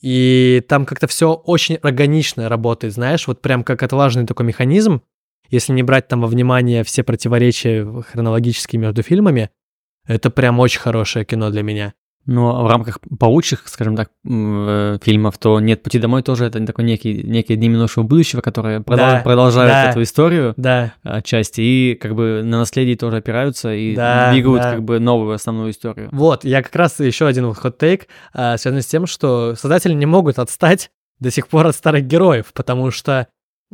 и там как-то все очень органично работает, знаешь, вот прям как отлаженный такой механизм, если не брать там во внимание все противоречия хронологические между фильмами, это прям очень хорошее кино для меня. Но в рамках паучьих, скажем так, э, фильмов, то «Нет пути домой» тоже это такой некий, некие дни минувшего будущего, которые продол- Да, продолжают да. эту историю Да, отчасти, и как бы на наследии тоже опираются и Да, двигают да. как бы новую основную историю. Вот, я как раз еще один хот-тейк, а, связанный с тем, что создатели не могут отстать до сих пор от старых героев, потому что,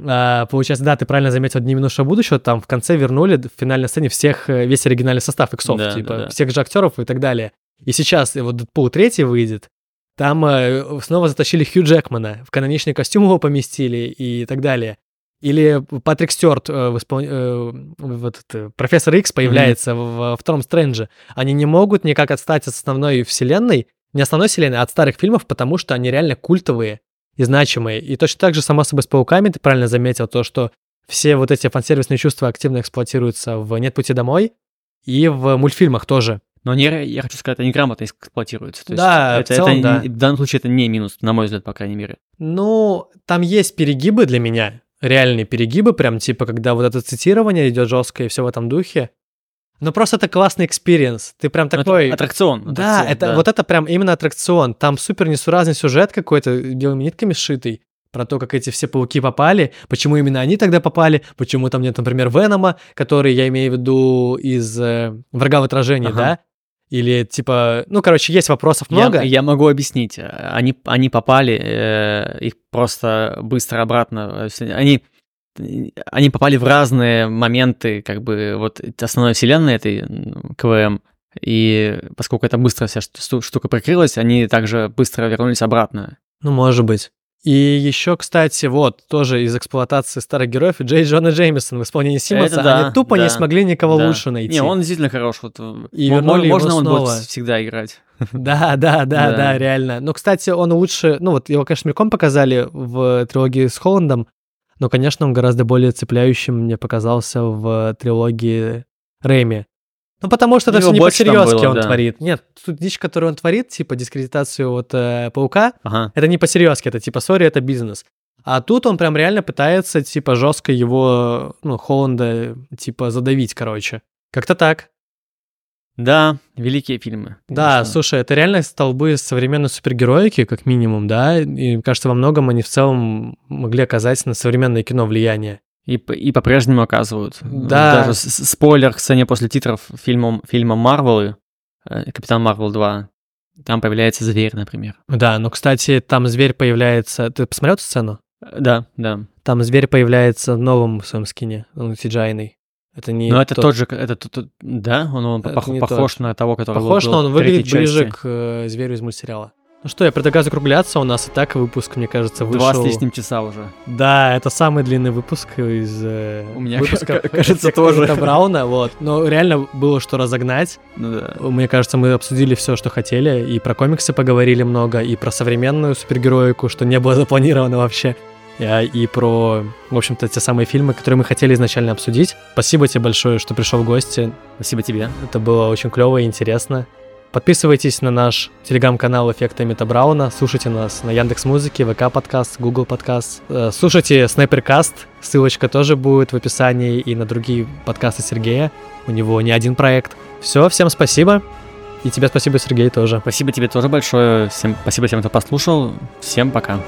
а, получается, да, ты правильно заметил «Дни минувшего будущего», там в конце вернули в финальной сцене всех, э, весь оригинальный состав иксов, Да, типа, да, да. всех же актеров и так далее. И сейчас э, вот Дэдпул 3 выйдет, там э, снова затащили Хью Джекмана, в каноничный костюм его поместили и так далее. Или Патрик Стюарт, э, в испол- э, вот это, профессор Икс появляется в- во втором Стрэндже. Они не могут никак отстать от основной вселенной, не основной вселенной, а от старых фильмов, потому что они реально культовые и значимые. И точно так же, само собой, с Пауками, ты правильно заметил, то, что все вот эти фан-сервисные чувства активно эксплуатируются в «Нет пути домой» и в мультфильмах тоже. Но они, я хочу сказать, они грамотно эксплуатируются. То есть Да, в это, целом, это, да. В данном случае это не минус, на мой взгляд, по крайней мере. Ну, там есть перегибы для меня, реальные перегибы, прям типа, когда вот это цитирование идет жесткое и все в этом духе. Но просто это классный experience. Ты прям Ну, это такой... аттракцион. Да, аттракцион, это да. вот это прям именно аттракцион. Там супер несуразный сюжет какой-то белыми нитками сшитый про то, как эти все пауки попали, почему именно они тогда попали, почему там нет, например, Венома, который, я имею в виду, из э, «Врага в отражении», Ага. да? Или типа, ну, короче, есть вопросов Я- много. Я, могу объяснить. Они, они попали, э, их просто быстро обратно... э, Они, они попали в разные моменты, как бы, вот основной вселенной этой КВМ. И поскольку это быстро вся шту- штука прикрылась, они также быстро вернулись обратно. Ну, может быть. И еще, кстати, вот, тоже из эксплуатации старых героев, Джей Джона Джеймисон в исполнении Симмонса, Это да, они тупо не да, смогли никого Да. лучше найти. Не, он действительно хорош. Вот, э, И вернули его можно он будет всегда играть. Да, да, да, Да. да, реально. Но, кстати, он лучше, ну вот его, конечно, мельком показали в трилогии с Холландом, но, конечно, он гораздо более цепляющим мне показался в трилогии Рэйми. Ну, потому что это все не по-серьезки было, он да. творит. Нет, тут дичь, которую он творит, типа дискредитацию вот э, паука, Ага. это не по-серьезки, это типа, сори, это бизнес. А тут он прям реально пытается, типа, жестко его, ну, Холланда, типа, задавить, короче. Как-то так. Да, великие фильмы. Да, конечно. слушай, это реально столбы современной супергероики, как минимум, да, и кажется, во многом они в целом могли оказать на современное кино влияние. И, и по-прежнему оказывают. Да. Даже спойлер к сцене после титров фильма, фильма Марвелы, э, Капитан Марвел 2, там появляется зверь, например. Да, ну, кстати, там зверь появляется... Ты посмотрел эту сцену? Э, Да, да. Там зверь появляется в новом своем скине, он cgi Это не Но это тот же, это тот- тот- да, он, он Это пох- похож на того, который был- Похож, был но он выглядит ближе части. к э, зверю из мультсериала. Ну что, я предлагаю закругляться. У нас и так выпуск, мне кажется, вышел... Два с лишним часа уже. Да, это самый длинный выпуск из э, У меня, выпусков ка- кажется, «Секта тоже. Брауна, вот. Но реально было что разогнать. Ну да. Мне кажется, мы обсудили все, что хотели, и про комиксы поговорили много, и про современную супергероику, что не было запланировано вообще, и про, в общем-то, те самые фильмы, которые мы хотели изначально обсудить. Спасибо тебе большое, что пришел в гости. Спасибо тебе. Это было очень клево и интересно. Подписывайтесь на наш телеграм-канал Эффекта Мета Брауна, слушайте нас на Яндекс Музыке, ВК подкаст, Google подкаст, Э, слушайте Снайперкаст, ссылочка тоже будет в описании и на другие подкасты Сергея. У него не один проект. Все, всем спасибо. И тебе спасибо, Сергей, тоже. Спасибо тебе тоже большое. Всем, спасибо всем, кто послушал. Всем пока.